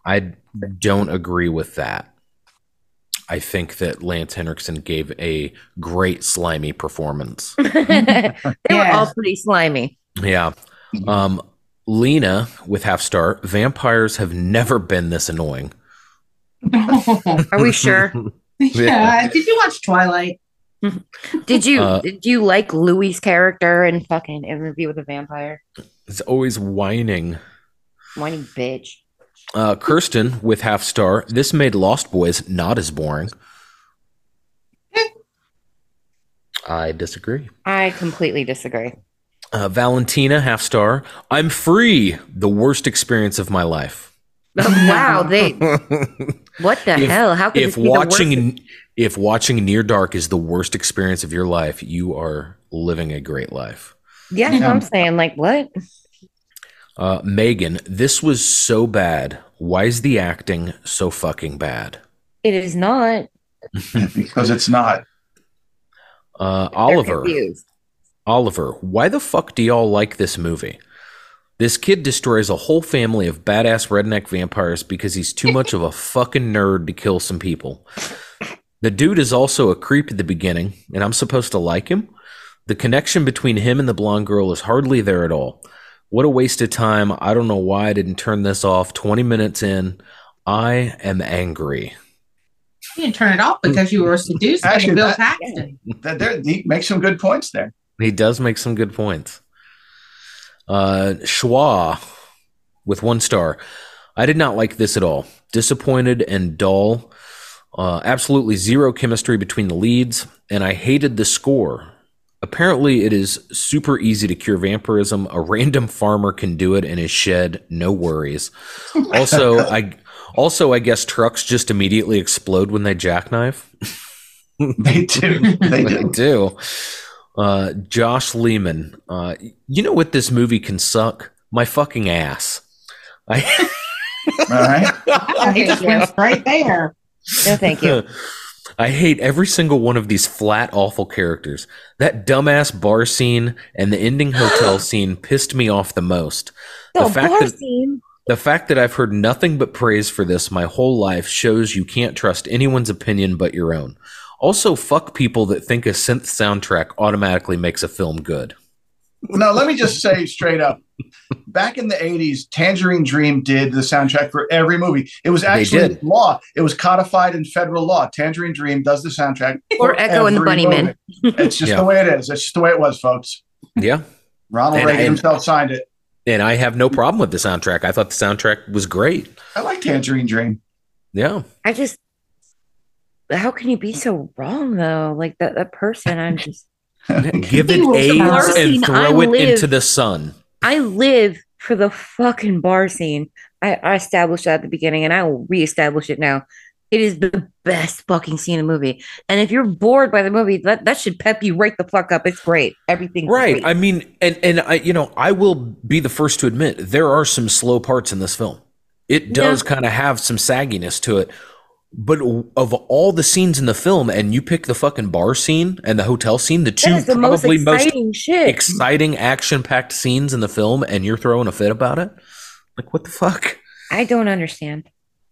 I don't agree with that. I think that Lance Henriksen gave a great slimy performance. they were all pretty slimy. Yeah. Um, Lena with half star. Vampires have never been this annoying. Are we sure? yeah. Did you watch Twilight? Did you Uh, did you like Louis' character in fucking Interview with a Vampire? It's always whining. Whining bitch. Uh, Kirsten with half star. This made Lost Boys not as boring. I disagree. I completely disagree. Uh, Valentina half star. I'm free. The worst experience of my life. wow, they what the If- hell? How could if this be the worst? watching if watching Near Dark is the worst experience of your life, you are living a great life. Yeah, that's what I'm saying. Like what? Uh, Megan, this was so bad. Why is the acting so fucking bad? It is not. because it's not. Uh, Oliver. Oliver, why the fuck do y'all like this movie? This kid destroys a whole family of badass redneck vampires because he's too much of a fucking nerd to kill some people. The dude is also a creep at the beginning, and I'm supposed to like him? The connection between him and the blonde girl is hardly there at all. What a waste of time. I don't know why I didn't turn this off 20 minutes in. I am angry. You didn't turn it off because you were seduced by Actually, Bill that- Paxton. That there, he makes some good points there. He does make some good points. Uh, Schwa with one star. I did not like this at all. Disappointed and dull. Uh, absolutely zero chemistry between the leads, and I hated the score. Apparently, it is super easy to cure vampirism. A random farmer can do it in his shed, no worries. Also, I also I guess trucks just immediately explode when they jackknife. They do. They They do. Do. Uh, Josh Lehman. Uh, you know what this movie can suck? My fucking ass. I, All right. He just went straight there. No, thank you. I hate every single one of these flat, awful characters. That dumbass bar scene and the ending hotel scene pissed me off the most. The the fact bar that scene. the fact that I've heard nothing but praise for this my whole life shows you can't trust anyone's opinion but your own. Also, fuck people that think a synth soundtrack automatically makes a film good. No, let me just say straight up. Back in the 80s, Tangerine Dream did the soundtrack for every movie. It was actually law. It was codified in federal law. Tangerine Dream does the soundtrack. Or for Echo and the every Bunnymen. It's just Yeah. the way it is. It's just the way it was, folks. Yeah. Ronald And- Reagan and- himself signed it. And I have no problem with the soundtrack. I thought the soundtrack was great. I like Tangerine Dream. Yeah. I just how can you be so wrong though? Like that that person, I'm just Give it was AIDS and throw I it live- into the sun. I live for the fucking bar scene. I, I established that at the beginning and I will reestablish it now. It is the best fucking scene in the movie. And if you're bored by the movie, that, that should pep you right the fuck up. It's great. Everything Right. great. I mean, and and I, you know, I will be the first to admit there are some slow parts in this film. It does kind of have some sagginess to it. But of all the scenes in the film, and you pick the fucking bar scene and the hotel scene, the two the probably most exciting shit. exciting action-packed scenes in the film, and you're throwing a fit about it. Like, what the fuck? I don't understand.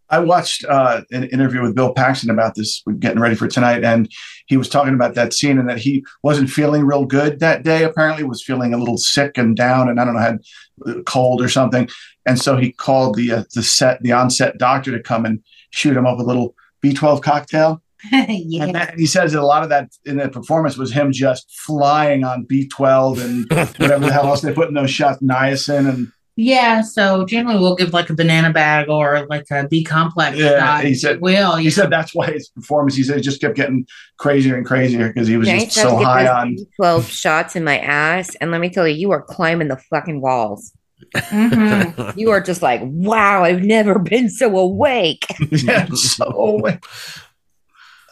I watched uh, an interview with Bill Paxton about this, getting ready for tonight, and he was talking about that scene and that he wasn't feeling real good that day. Apparently, was feeling a little sick and down, and I don't know had a cold or something. And so he called the uh, the set the onset doctor to come and shoot him up a little B12 cocktail. yeah. And, that, and he says that a lot of that in the performance was him just flying on B12 and whatever the hell else they put in those shots, niacin and Yeah, so generally we'll give like a banana bag or like a B complex Yeah, shot. he said- Will he said that's why his performance. He said it just kept getting crazier and crazier because he was Yeah, just used to have so high on. 12 shots in my ass. And let me tell you, you are climbing the fucking walls. Mhm. You are just like, wow, I've never been so awake. yeah, so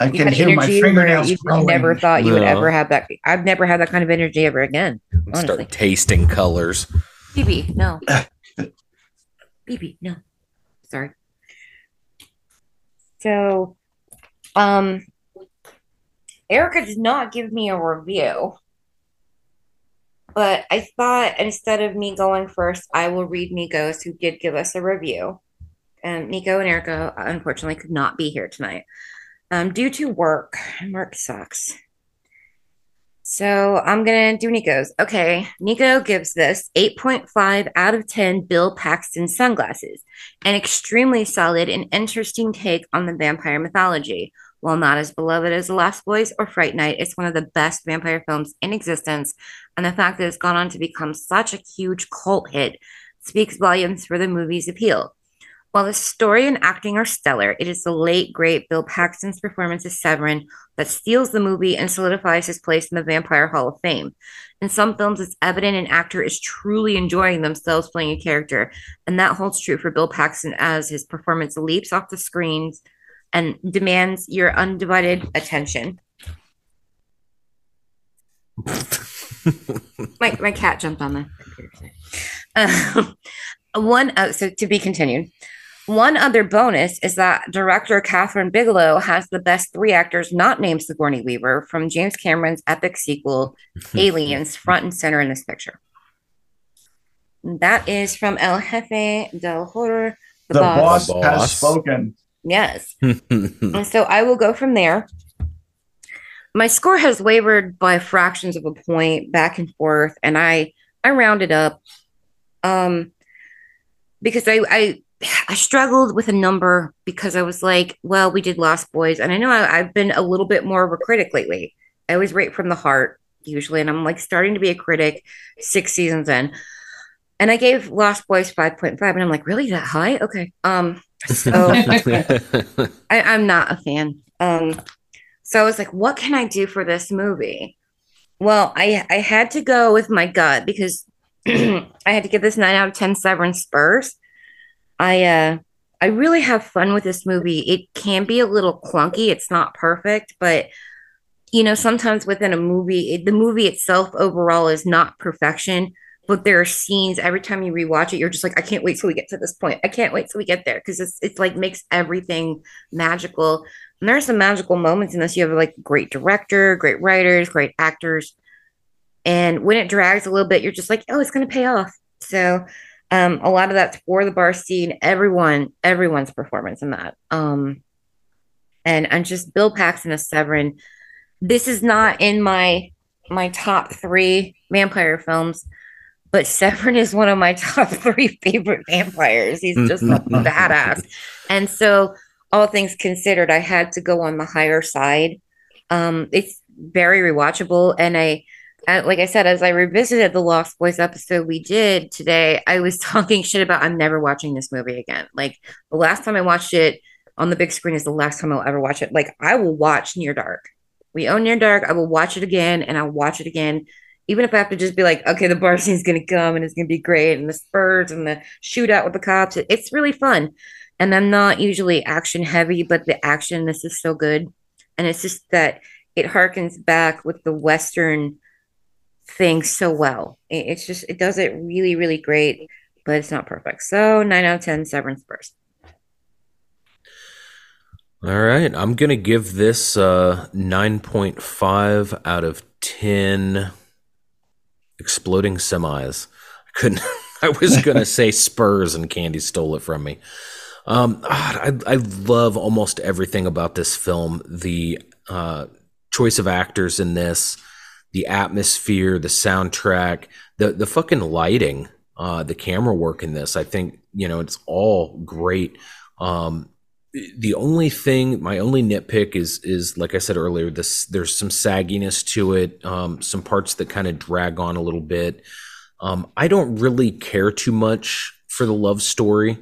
I You can hear my energy where fingernails you growing. never thought you would ever have that. I've never had that kind of energy ever again. Honestly. Start tasting colors. BB, no. BB, no. Sorry. So, um, Erica did not give me a review, but I thought instead of me going first, I will read Nico's, who did give us a review. And Nico and Erica, unfortunately, could not be here tonight um, due to work. Work sucks. So I'm gonna do Nico's. Okay, Nico gives this 8.5 out of 10 Bill Paxton sunglasses, an extremely solid and interesting take on the vampire mythology. While not as beloved as The Lost Boys or Fright Night, it's one of the best vampire films in existence, and the fact that it's gone on to become such a huge cult hit speaks volumes for the movie's appeal. While the story and acting are stellar, it is the late, great Bill Paxton's performance as Severen that steals the movie and solidifies his place in the Vampire Hall of Fame. In some films, it's evident an actor is truly enjoying themselves playing a character, and that holds true for Bill Paxton as his performance leaps off the screens and demands your undivided attention. my, my cat jumped on the computer. Um, one, uh, so to be continued. One other bonus is that director Kathryn Bigelow has the best three actors not named Sigourney Weaver from James Cameron's epic sequel, Aliens, front and center in this picture. That is from El Jefe del Horror. The, boss, has spoken. Yes. and so I will go from there. My score has wavered by fractions of a point back and forth, and I I rounded up. Um because I I I struggled with a number because I was like, well, we did Lost Boys, and I know I, have been a little bit more of a critic lately. I always rate from the heart usually, and I'm like starting to be a critic six seasons in. And I gave Lost Boys 5.5, and I'm like, really that high? Okay. Um, so I, I'm not a fan. Um, so I was like, what can I do for this movie? Well, I I had to go with my gut because I had to give this nine out of ten Severen Spurs I uh I really have fun with this movie. It can be a little clunky. It's not perfect, but you know, sometimes within a movie, it, the movie itself overall is not perfection, but there are scenes every time you rewatch it, you're just like, I can't wait till we get to this point. I can't wait till we get there because it's it's like makes everything magical. And there's some magical moments in this. You have like great director, great writers, great actors. And when it drags a little bit, you're just like, oh, it's gonna pay off. So um, a lot of that's for the bar scene. Everyone, everyone's performance in that. Um, and and just Bill Paxton as Severen. This is not in my my top three vampire films, but Severen is one of my top three favorite vampires. He's just a badass. And so, all things considered, I had to go on the higher side. Um, it's very rewatchable, and I like I said, as I revisited the Lost Boys episode we did today, I was talking shit about I'm never watching this movie again. Like the last time I watched it on the big screen is the last time I'll ever watch it. Like I will watch Near Dark. We own Near Dark. I will watch it again and I'll watch it again. Even if I have to just be like, okay, the bar scene's gonna come and it's gonna be great, and the spurs and the shootout with the cops. It's really fun. And I'm not usually action heavy, but the action this is so good. And it's just that it harkens back with the Western thing so well. It, it's just it does it really really great, but it's not perfect. So nine out of ten, Severen Spurs. All right, I'm gonna give this uh, nine point five out of ten. Exploding semis. I couldn't. I was gonna say Spurs, and Candy stole it from me. Um, I, I love almost everything about this film. The uh, choice of actors in this, the atmosphere, the soundtrack, the the fucking lighting, uh, the camera work in this. I think you know it's all great. Um, the only thing, my only nitpick is is like I said earlier, this there's some sagginess to it, um, some parts that kind of drag on a little bit. Um, I don't really care too much for the love story,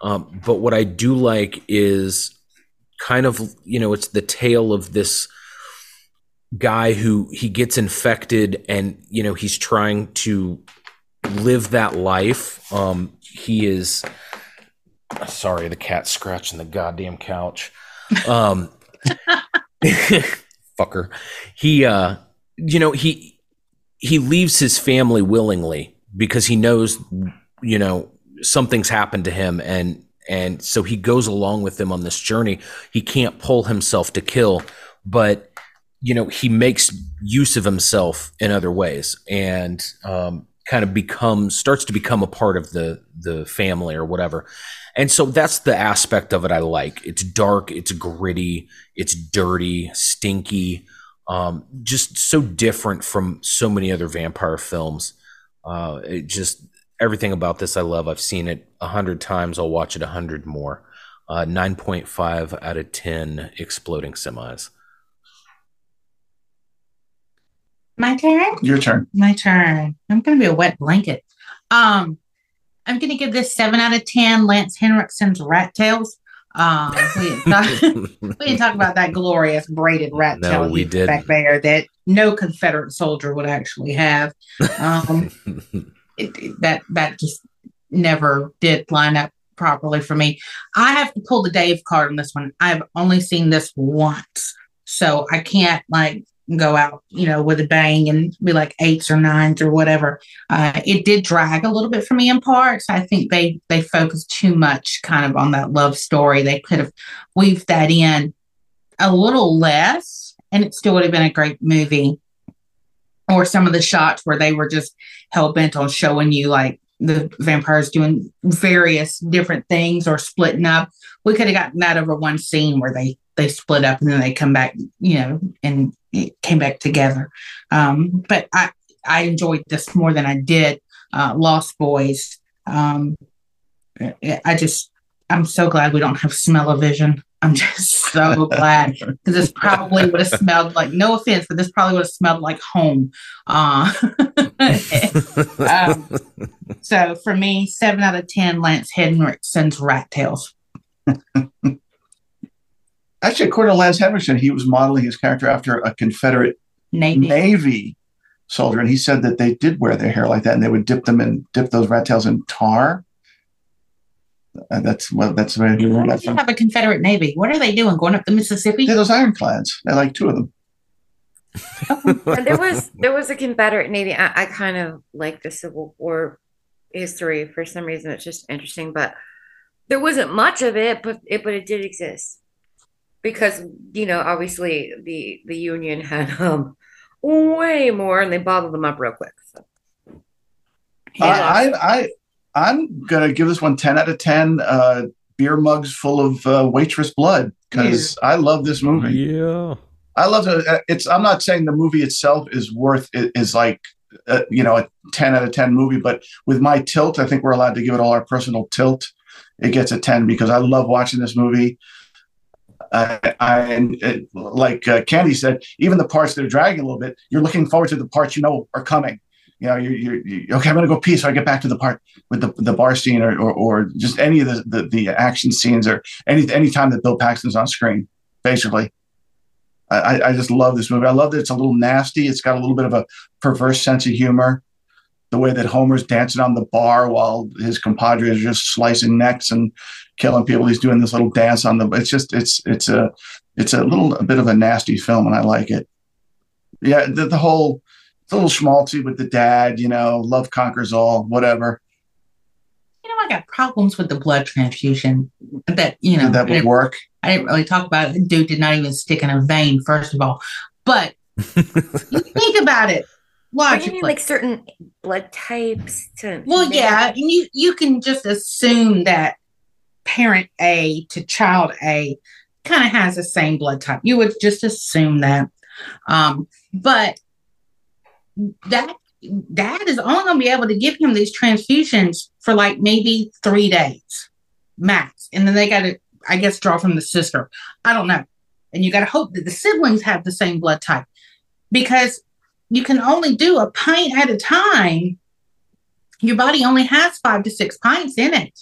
um, but what I do like is kind of you know it's the tale of this guy who he gets infected and you know he's trying to live that life um he is sorry the cat scratching the goddamn couch um fucker he uh you know he he leaves his family willingly because he knows you know something's happened to him and and so he goes along with them on this journey. He can't pull himself to kill, but you know he makes use of himself in other ways, and um, kind of becomes starts to become a part of the the family or whatever. And so that's the aspect of it I like. It's dark, it's gritty, it's dirty, stinky, um, just so different from so many other vampire films. Uh, it just everything about this I love. I've seen it a hundred times. I'll watch it a hundred more. Uh, Nine point five out of ten exploding semis. My turn. Your turn. My turn. I'm gonna be a wet blanket. Um, I'm gonna give this seven out of ten. Lance Henriksen's Rat Tails. Um, we didn't, talk, we didn't talk about that glorious braided rat No, tail we put back there that no Confederate soldier would actually have. Um, it, it- that that just never did line up properly for me. I have to pull the Dave card on this one. I've only seen this once, so I can't like go out, you know, with a bang and be like eights or nines or whatever. Uh, it did drag a little bit for me in parts. I think they they focused too much kind of on that love story. They could have weaved that in a little less, and it still would have been a great movie. Or some of the shots where they were just hell bent on showing you like the vampires doing various different things or splitting up. We could have gotten that over one scene where they they split up and then they come back, you know, and came back together. Um, but I I enjoyed this more than I did uh, Lost Boys. Um, I just I'm so glad we don't have smell of vision. I'm just so glad because this probably would have smelled like no offense, but this probably would have smelled like home. Uh, um, so for me, seven out of ten, Lance Henriksen's Rat Tails. Actually, according to Lance Henriksen, he was modeling his character after a Confederate Navy. Navy soldier, and he said that they did wear their hair like that, and they would dip them in dip those rat tails in tar. Uh, that's well, that's where he learned Why do you from. have a Confederate Navy? What are they doing? Going up the Mississippi? Yeah, those ironclads. I like two of them. And there was there was a Confederate Navy. I, I kind of like the Civil War history for some reason. It's just interesting, but there wasn't much of it, but it but it did exist because you know obviously the the Union had um way more, and they bottled them up real quick. So. I, I, I, I'm gonna give this one 10 out of 10 uh, beer mugs full of uh, waitress blood because I love this movie. Yeah. I love it. Uh, It's. I'm not saying the movie itself is worth i- is like uh, you know a 10 out of 10 movie, but with my tilt, I think we're allowed to give it all our personal tilt. It gets a 10 because I love watching this movie. And it, like uh, Candy said, even the parts that are dragging a little bit, you're looking forward to the parts you know are coming. You know, you're, you're, you okay. I'm going to go pee, so I get back to the part with the, the bar scene, or, or or just any of the, the the action scenes, or any any time that Bill Paxton's on screen, basically. I, I- just love this movie. I love that it's a little nasty. It's got a little bit of a perverse sense of humor. The way that Homer's dancing on the bar while his compadre is just slicing necks and killing people. He's doing this little dance on the. It's just it's it's a it's a little a bit of a nasty film, and I like it. Yeah, the, the whole it's a little schmaltzy with the dad. You know, love conquers all. Whatever. You know, I got problems with the blood transfusion. That you know, that would work. I didn't really talk about it. Dude did not even stick in a vein, first of all. But think about it Why do you logically. need like certain blood types to? well, yeah, and you you can just assume that parent A to child A kind of has the same blood type. You would just assume that. Um, but that dad is only going to be able to give him these transfusions for like maybe three days max. And then they got to, I guess, draw from the sister. I don't know. And you got to hope that the siblings have the same blood type because you can only do a pint at a time. Your body only has five to six pints in it.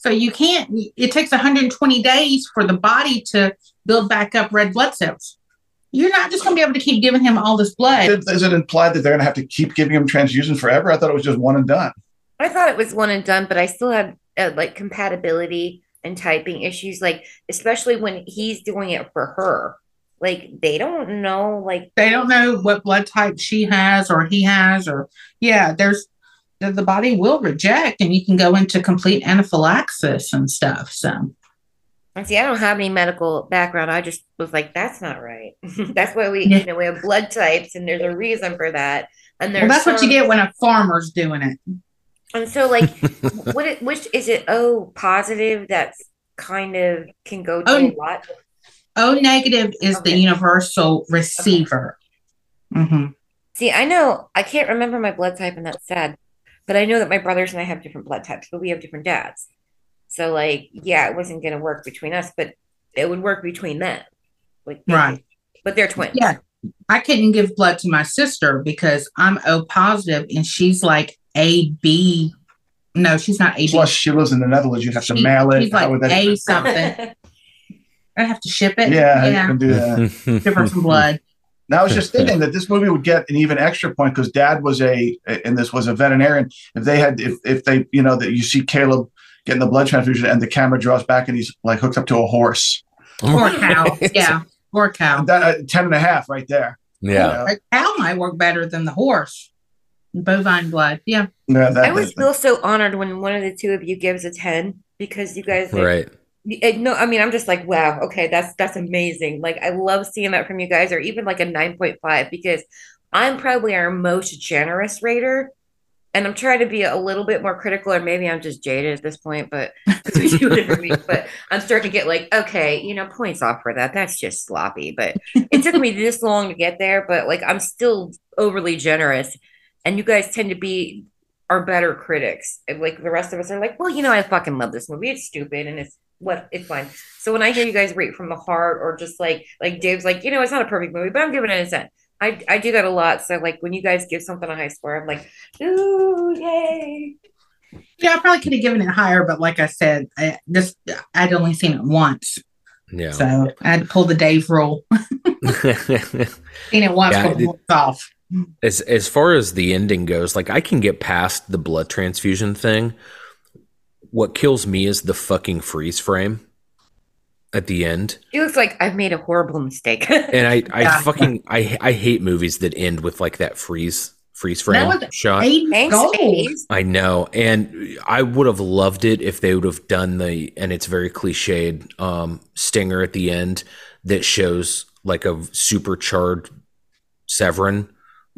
So you can't, it takes 120 days for the body to build back up red blood cells. You're not just going to be able to keep giving him all this blood. Does it imply that they're going to have to keep giving him transfusions forever? I thought it was just one and done. I thought it was one and done, but I still had uh, like compatibility and typing issues, like especially when he's doing it for her. Like they don't know, like they don't know what blood type she has or he has, or yeah, there's the the body will reject, and you can go into complete anaphylaxis and stuff. So And see, I don't have any medical background. I just was like, that's not right. that's why we, Yeah. you know, we have blood types, and there's a reason for that. And well, there's that's what you get when a farmer's doing it. And so, like, what? It, which is it? O positive. That's kind of can go to Oh. a lot. O negative is the universal receiver. hmm See, I know I can't remember my blood type, and that's sad. But I know that my brothers and I have different blood types, but we have different dads. So, like, yeah, it wasn't going to work between us, but it would work between them. Like, Right. But they're twins. Yeah. I couldn't give blood to my sister because I'm O positive and she's like A B. No, she's not A B. Plus, she lives in the Netherlands. You'd have to mail it. She's How like that- A something. I have to ship it. Yeah, you yeah. can do that. Give her some blood. Now I was just thinking that this movie would get an even extra point because Dad was a and this was a veterinarian. If they had, if if they, you know, that you see Caleb getting the blood transfusion and the camera draws back and he's like hooked up to a horse, Or a cow. yeah. Or a cow. that uh, ten and a half right there. Yeah. A cow might work better than the horse. Bovine blood. Yeah. Yeah, that, I always that- feel so honored when one of the two of you gives a 10 because you guys like, Right. Eh, No, I mean I'm just like, wow, okay, that's that's amazing. Like I love seeing that from you guys, or even like a 9.5, because I'm probably our most generous rater. And I'm trying to be a little bit more critical, or maybe I'm just jaded at this point, but between you and me, but I'm starting to get like, okay, you know, points off for that. That's just sloppy. But it took me this long to get there, but like I'm still overly generous. And you guys tend to be our better critics. And like the rest of us are like, well, you know, I fucking love this movie. It's stupid and it's what it's fine. So when I hear you guys rate from the heart or just like like Dave's like, you know, it's not a perfect movie, but I'm giving it a 10. I, I do that a lot. So like when you guys give something a high score, I'm like, ooh, yay. Yeah, I probably could have given it higher, but like I said, I just I'd only seen it once. Yeah. So I had to pull the Dave rule. Seen it once, Yeah, pulled it- off. as as far as the ending goes, like I can get past the blood transfusion thing. What kills me is the fucking freeze frame at the end. It looks like I've made a horrible mistake. And I I Yeah. fucking I I hate movies that end with like that freeze freeze frame shot. Thanks, I know, and I would have loved it if they would have done the and it's very cliched um stinger at the end that shows like a supercharged Severen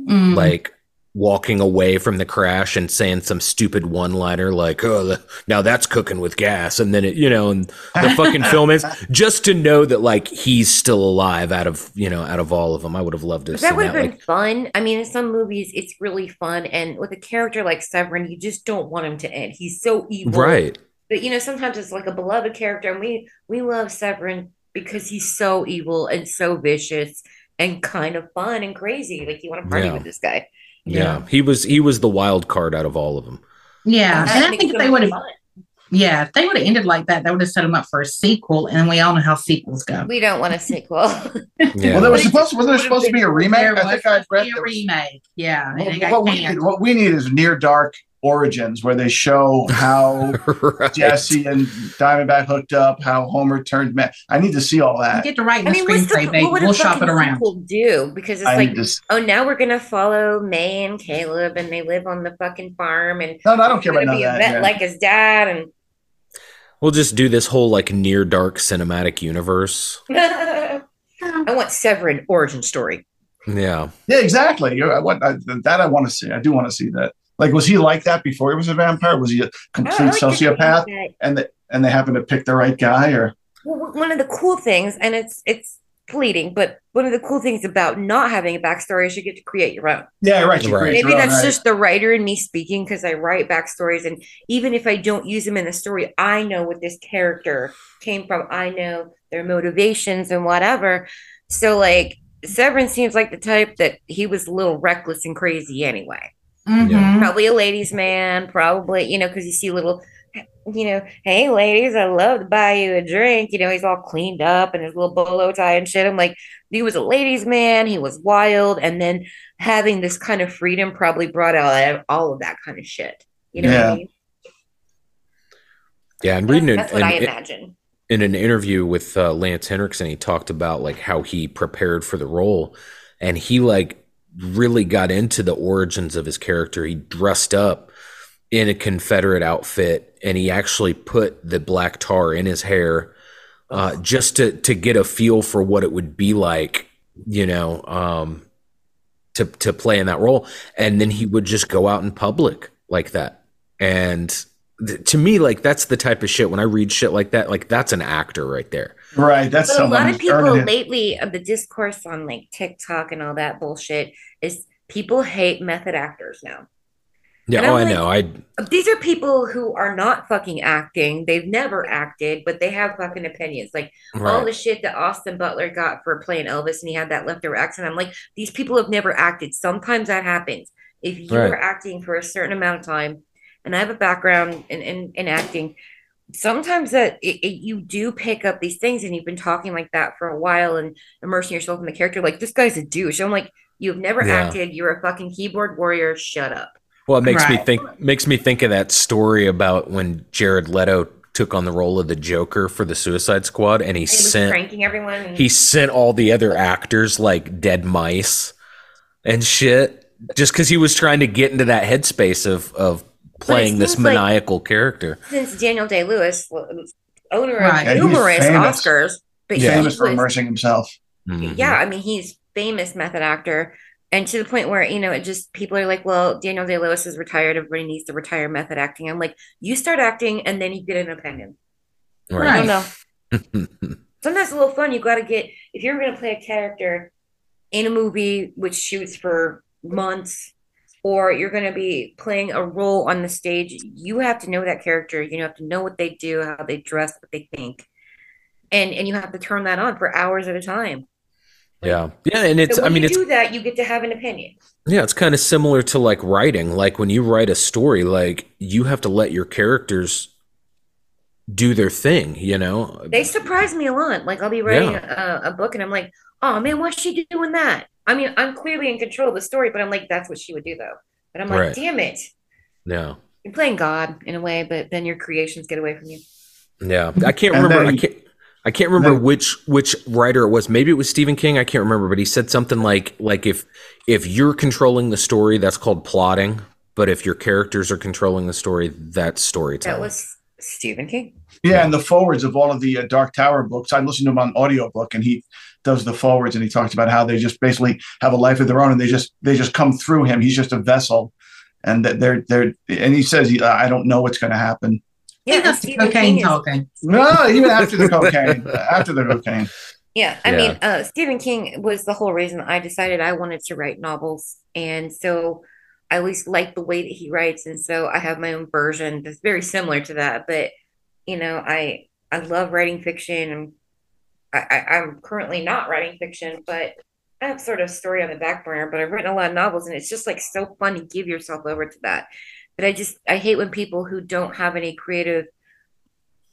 Mm. like walking away from the crash and saying some stupid one liner like oh the, now that's cooking with gas and then it you know and the fucking film is just to know that like he's still alive out of you know out of all of them i would have loved to But see that would that have been like fun. I mean, in some movies, it's really fun. And with a character like Severen, you just don't want him to end. He's so evil. right But you know, sometimes it's like a beloved character, and we we love Severen because he's so evil and so vicious and kind of fun and crazy. Like you want to party Yeah. with this guy. Yeah. he was he was the wild card out of all of them Yeah, That and I makes think if they would have, yeah, if they would have ended like that, they would have set him up for a sequel, and we all know how sequels go. We don't want a sequel. yeah Well, there was supposed wasn't there supposed to be a remake? There I was think I read a remake. Yeah, and What, it got what we need, what we need is near dark origins where they show how right. Jesse and Diamondback hooked up, how Homer turned man. I need to see all You that. get to write in I the mean, what's the, screenplay, what would a We'll shop it around. sequel do? Because it's I like, to. s- oh, now we're gonna follow Mae and Caleb, and they live on the fucking farm, and No, no, I don't care he's about gonna none of a that. vet yeah. like his dad, and we'll just do this whole like near dark cinematic universe I want Severen origin story. yeah Yeah, exactly. You're, I want I, that. I want to see. I do want to see that. Like, was he like that before he was a vampire? Was he a complete sociopath? And the, and they happened to pick the right guy, or Well, one of the cool things, and it's it's fleeting, but one of the cool things about not having a backstory is you get to create your own. yeah, right. you Right. Maybe own, that's right. just the writer in me speaking because I write backstories, and even if I don't use them in the story, I know what this character came from. I know their motivations and whatever. So, like, Severen seems like the type that he was a little reckless and crazy anyway. Mhm. Probably a ladies' man, probably, you know, because you see little, you know, hey, ladies, I love to buy you a drink. You know, he's all cleaned up and his little bolo tie and shit. I'm like, he was a ladies' man. He was wild. And then having this kind of freedom probably brought out all of that kind of shit. You know what Yeah. I mean? yeah and reading it That's what I imagine. in an interview with uh, Lance Henriksen, he talked about like how he prepared for the role, and he like really got into the origins of his character. He dressed up in a Confederate outfit, and he actually put the black tar in his hair uh, just to to get a feel for what it would be like, you know, um, to to play in that role, and then he would just go out in public like that, and th- to me, like that's the type of shit. When I read shit like that, like that's an actor right there. Right. That's But a lot of people lately of the discourse on like TikTok and all that bullshit is people hate method actors now. Yeah, oh, I'm I know. I These are people who are not fucking acting. They've never acted, but they have fucking opinions. Like all the shit that Austin Butler got for playing Elvis and he had that leftover accent. I'm like, these people have never acted. Sometimes that happens. If you Right. are acting for a certain amount of time, and I have a background in, in, in acting, sometimes that it, it, you do pick up these things and you've been talking like that for a while and immersing yourself in the character. Like, this guy's a douche. I'm like, you've never Yeah. acted. You're a fucking keyboard warrior. Shut up. Well, it makes me think makes me think of that story about when Jared Leto took on the role of the Joker for the Suicide Squad, and he And sent pranking everyone. And he sent all the other actors like dead mice and shit, just because he was trying to get into that headspace of of playing this like- maniacal character. since Daniel Day Lewis, owner Right. of Yeah, numerous famous. Oscars, but Yeah. he famous for immersing himself. Mhm. yeah, I mean, he's famous method actor. And to the point where, you know, it just people are like, well, Daniel Day Lewis is retired. Everybody needs to retire method acting. I'm like, you start acting and then you get an opinion. Right. I don't know. Sometimes it's a little fun. You got to get, if you're going to play a character in a movie which shoots for months, or you're going to be playing a role on the stage, you have to know that character. You have to know what they do, how they dress, what they think. And, and you have to turn that on for hours at a time. yeah, yeah, and it's so I mean you do that, you get to have an opinion. Yeah, it's kind of similar to like writing. Like when you write a story, like you have to let your characters do their thing, you know? They surprise me a lot. Like I'll be writing a, a book and I'm like, oh man, why's she doing that? I mean, I'm clearly in control of the story, but I'm like, that's what she would do though. But I'm like, Right. damn it. No. You're playing God in a way, but then your creations get away from you. Yeah. I can't And remember I can't I can't remember then- which which writer it was. Maybe it was Stephen King, I can't remember, but he said something like like if if you're controlling the story, that's called plotting, but if your characters are controlling the story, that's storytelling. That was Stephen King. Yeah, and the forewords of all of the uh, Dark Tower books, I listened to him on audiobook and he does the forewords and he talks about how they just basically have a life of their own and they just they just come through him. He's just a vessel. And that they're they're and he says I don't know what's going to happen. Yeah, Yeah, and that's the cocaine is- talking. No, even after the cocaine, after the cocaine. Yeah, I Yeah. mean, uh, Stephen King was the whole reason I decided I wanted to write novels, and so I always like the way that he writes, and so I have my own version that's very similar to that. But you know, I I love writing fiction, and I, I I'm currently not writing fiction, but I have sort of story on the back burner. But I've written a lot of novels, and it's just like so fun to give yourself over to that. But I just I hate when people who don't have any creative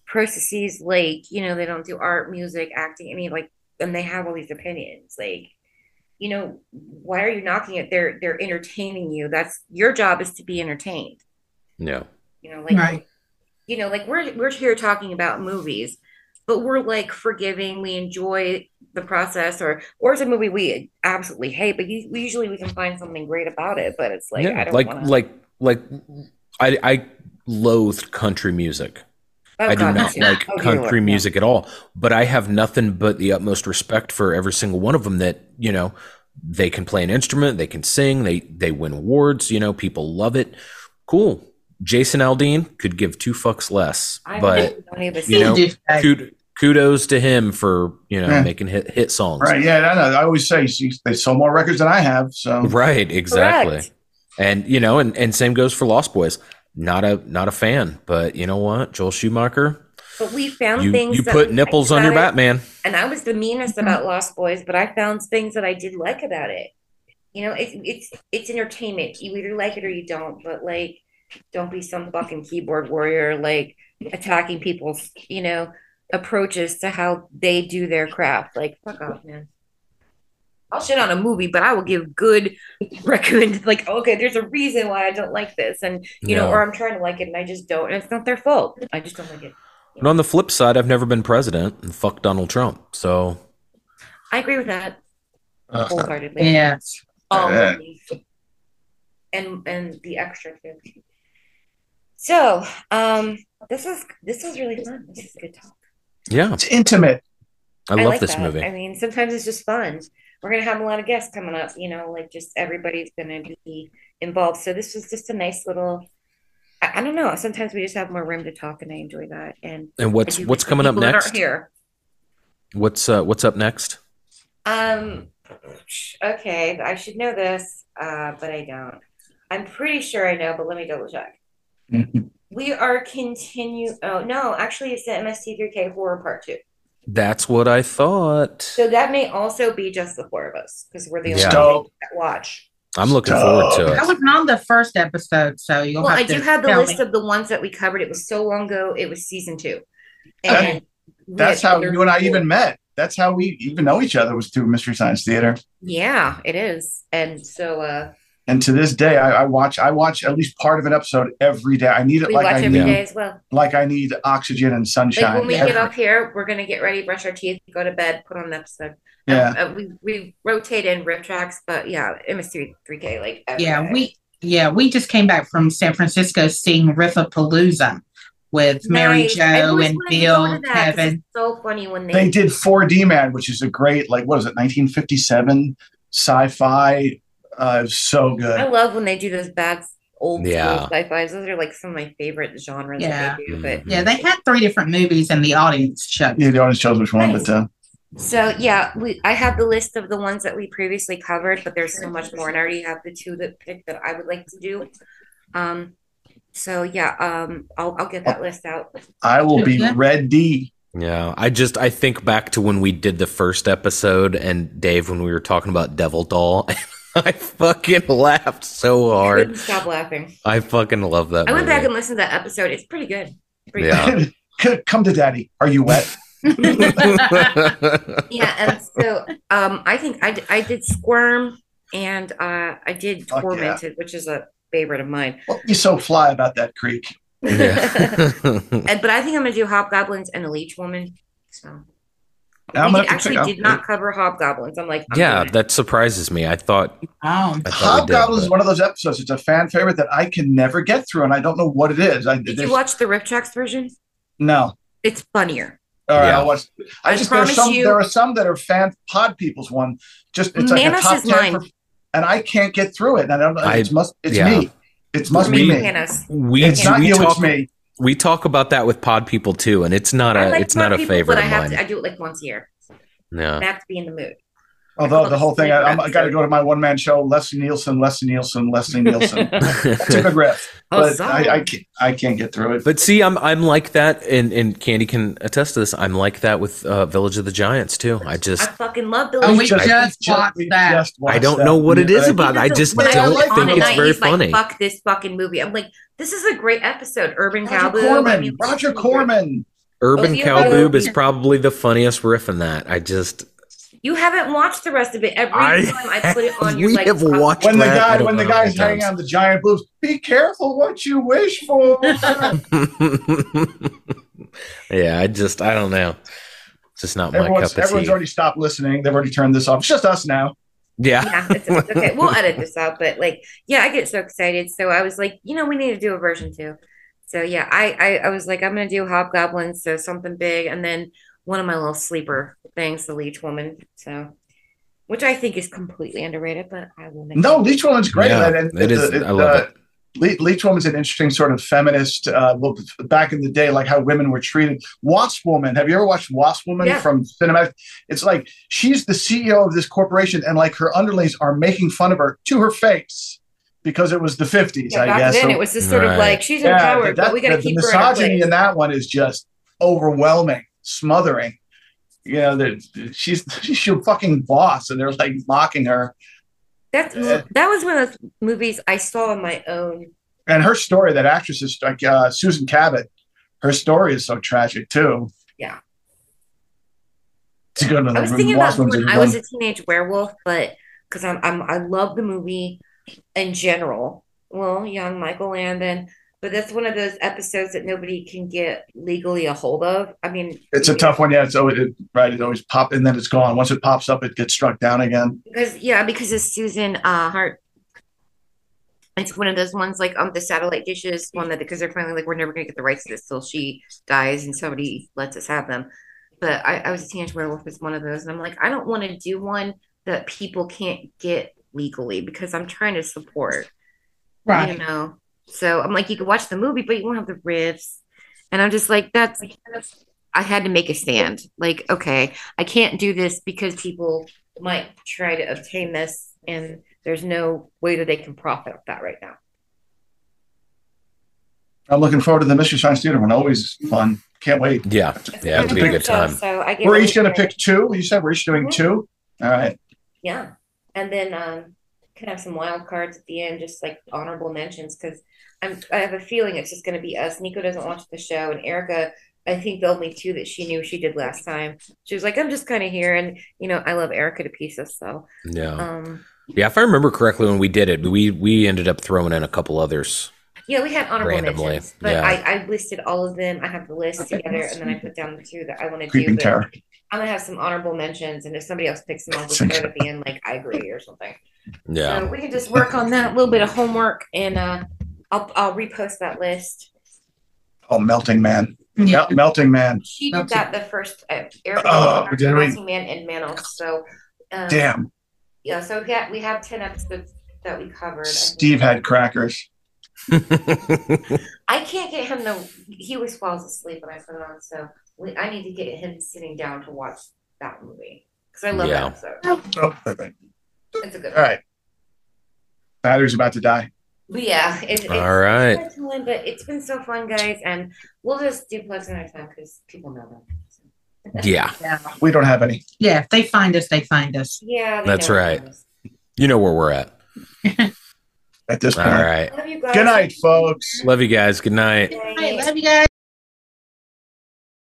processes like you know they don't do art music acting any like and they have all these opinions like you know why are you knocking it they're they're entertaining you that's your job is to be entertained yeah. you know like Right. you know like we're we're here talking about movies but we're like forgiving we enjoy the process or or it's a movie we absolutely hate but you, usually we can find something great about it but it's like yeah, i don't like wanna, like like I I loathed country music. Oh, I do God, me not too. like Oh, dear country Lord, yeah. music at all, but I have nothing but the utmost respect for every single one of them that, you know, they can play an instrument, they can sing, they they win awards, you know, people love it. Cool. Jason Aldean could give two fucks less, I but don't even you know, He's a douchebag. kud- kudos to him for, you know, Yeah. making hit hit songs. Right. Yeah. I know. I always say see, they sold more records than I have. So Right, exactly. Correct. And you know, and, and same goes for Lost Boys. Not a not a fan, but you know what? Joel Schumacher, but we found you things you that put nipples on your it. Batman. and I was the meanest about Lost Boys, but I found things that I did like about it. You know, it's it's it's entertainment. You either like it or you don't, but like don't be some fucking keyboard warrior like attacking people's, you know, approaches to how they do their craft. Like fuck off, man. I'll shit on a movie, but I will give good recommend like, okay, there's a reason why I don't like this. And you know, or I'm trying to like it and I just don't, and it's not their fault. I just don't like it. But on the flip side, I've never been president and fuck Donald Trump. So I agree with that uh, wholeheartedly. Yes. all Yeah. and and the extra too. So, um, this is this is really fun. This is good talk. Yeah, It's intimate. I love like this that. movie. I mean, sometimes it's just fun. We're gonna have a lot of guests coming up. You know, like just everybody's gonna be involved. So this was just a nice little. I, I don't know. Sometimes we just have more room to talk, and I enjoy that. And And what's what's coming up people that aren't next? Here. What's uh what's up next? Um. Okay, I should know this, uh, but I don't. I'm pretty sure I know, but let me double check. We are continue. Oh no, actually, it's the MST3K horror part two. That's what I thought. So that may also be just the four of us because we're the only Yeah. ones that watch. I'm looking forward to it. I wasn't on the first episode, so you'll Well, have I to do have the list me. of the ones that we covered. It was so long ago. It was season two. And we That's how other you and I even met. That's how we even know each other was through Mystery Science Theater. Yeah, it is. And so uh And to this day, I, I watch. I watch at least part of an episode every day. I need it we like watch I every need, day as well. like I need oxygen and sunshine. Like when we every- get up here, we're gonna get ready, brush our teeth, go to bed, put on an episode. Yeah. Um, uh, we we rotate in RiffTrax, but yeah, MS3 3K like every Yeah, day. we yeah we just came back from San Francisco seeing Riffapalooza with Mary Nice. I Jo and wanted to go Bill, to Kevin. So funny when they, they did 4D Man, which is a great like what is it, 1957 sci-fi. Uh, so good. I love when they do those bad old Yeah. school sci-fis. Those are like some of my favorite genres Yeah. that they do. But Yeah, they had three different movies and the audience chose. Yeah, the audience chose which one, but uh, So yeah, we I have the list of the ones that we previously covered, but there's so much more, and I already have the two that picked that I would like to do. Um, so yeah, um, I'll I'll get that list out. I will be Yeah. ready. Yeah, I just I think back to when we did the first episode and Dave when we were talking about Devil Doll. I fucking laughed so hard. couldn't stop laughing. I fucking love that. I went back and listened to that episode. It's pretty good. Pretty Yeah. C- Come to daddy. Are you wet? Yeah, and so um, I think I d- I did Squirm and uh, I did Fuck yeah. Tormented, which is a favorite of mine. What be so fly about that creek? yeah. And but I think I'm gonna do Hobgoblins and the Leech Woman. So I'm we gonna have to actually check- did not cover Hobgoblins. I'm like, I'm yeah, doing it. that surprises me. I thought Oh, I thought we did, Hobgoblins is one of those episodes. It's a fan favorite that I can never get through, and I don't know what it is. I, Did there's- you watch the RiffTrax version? No. It's funnier. All right, Yeah. I'll watch. I, I just there's promise some. you- There are some that are fan pod people's one. Just it's like Manos a top is ten, mine. for, and I can't get through it. And I don't know. I- It's must. It's yeah. me. It must Me be and me. Manos. we It's not we you. talk It's me. We talk about that with pod people too, and it's not a like it's not a People, favorite but I of have mine. to. I do it like once a year. yeah. I have to be in the mood. Although the whole thing, I, I'm- I got to go to my one man show. Leslie Nielsen, Leslie Nielsen, Leslie Nielsen. That's a good riff, Oh, but sorry. I, I can't. I can't get through it. But see, I'm I'm like that, and and Candy can attest to this. I'm like that with uh, Village of the Giants too. I just I fucking love Oh, Billy. we Giants. just Ju- watched we that. just I don't know what it is I- about. I just when don't was on think it's very he's like, funny. Fuck this fucking movie. I'm like, this is a great episode. Urban Roger Cowboy. Corman. I mean, Roger Corman. Urban Oh, Cowboob is probably the funniest riff in that. I just You haven't watched the rest of it. Every I time I put it on, we you're like, have fuck. watched When the that, I guy, don't when the guy's hanging on the giant boobs, be careful what you wish for. yeah, I just I don't know. It's just not my everyone's cup of everyone's tea. already stopped listening. They've already turned this off. It's just us now. Yeah. yeah, it's, it's okay. We'll edit this out, but like, yeah, I get so excited. So I was like, you know, we need to do a version two. So yeah, I I, I was like, I'm gonna do Hobgoblins, so something big, and then one of my little sleeper things, the Leech Woman. So, which I think is completely underrated, but I will make No, it. Leech Woman's great. Yeah, and, and it is- I love uh, it. Le- Leech Woman's an interesting sort of feminist. Uh, well, back in the day, like how women were treated. Wasp Woman. Have you ever watched Wasp Woman Yeah. from cinematic? It's like she's the CEO of this corporation, and like her underlings are making fun of her to her face because it was the fifties, Yeah, I back guess. then So- it was just sort of like she's Yeah, empowered, that- but we got to the, keep the her in her misogyny place. in that one is just overwhelming, smothering. You know, she's she's your fucking boss, and they're like mocking her. That's Yeah. that was one of those movies I saw on my own. And her story, that actress is like uh, Susan Cabot. Her story is so tragic too. Yeah. To go to I was thinking about when I was a teenage werewolf, but because I'm, I'm I love the movie in general. Well, young Michael Landon, but that's one of those episodes that nobody can get legally a hold of. I mean, It's a tough one. Yeah, it's always it, right. It always pop and then it's gone. Once it pops up, it gets struck down again. because yeah, because it's Susan uh, Hart. It's one of those ones like on the satellite dishes, one that because they're finally like, we're never gonna get the rights to this till she dies and somebody lets us have them. But I, I was a teenage werewolf is one of those, and I'm like, I don't want to do one that people can't get legally because I'm trying to support. Right. You know. So I'm like, you can watch the movie, but you won't have the riffs. And I'm just like, that's I had to make a stand. Like, okay, I can't do this because people might try to obtain this, and there's no way that they can profit off that right now. I'm looking forward to the Mystery Science Theater one. Always fun. Can't wait. Yeah, yeah, it'll be a good time. So I We're each going to pick two. You said we're each doing Mhm. two. All right. Yeah, and then um, can have some wild cards at the end, just like honorable mentions, because I'm I have a feeling it's just going to be us. Nico doesn't watch the show, and Erica. I think the only two that she knew she did last time. She was like, "I'm just kind of here," and you know, I love Erica to pieces. So, Yeah, um, yeah. If I remember correctly, when we did it, we we ended up throwing in a couple others. yeah, we had honorable Randomly, mentions, but yeah. I, I listed all of them. I have the list together, and then I put down the two that I want to do. Creeping but terror. I'm gonna have some honorable mentions, and if somebody else picks them, I'll just throw it at the end, like I agree or something. Yeah, So we can just work on that, a little bit of homework, and uh, I'll I'll repost that list. Oh, Melting Man. Yeah. Mel- Melting Man. She did that the first uh, Erica Oh, did did we? Man and Manos. So um, Damn. yeah, so we have we have ten episodes that we covered. Steve had crackers. I can't get him to. He always falls asleep when I put it on, so we, I need to get him sitting down to watch that movie because I love Yeah. that episode. Oh, oh perfect. It's a good. All right. Battery's about to die. But yeah, it, it, All right. it's been fun, but it's been so fun, guys, and we'll just do plugs another time because people know them. yeah. Yeah. We don't have any. Yeah. If they find us, they find us. Yeah, they That's know right. us. You know where we're at. At this All point. right. Love you guys. Good night, folks. Love you guys. Good night. All right. Love you guys.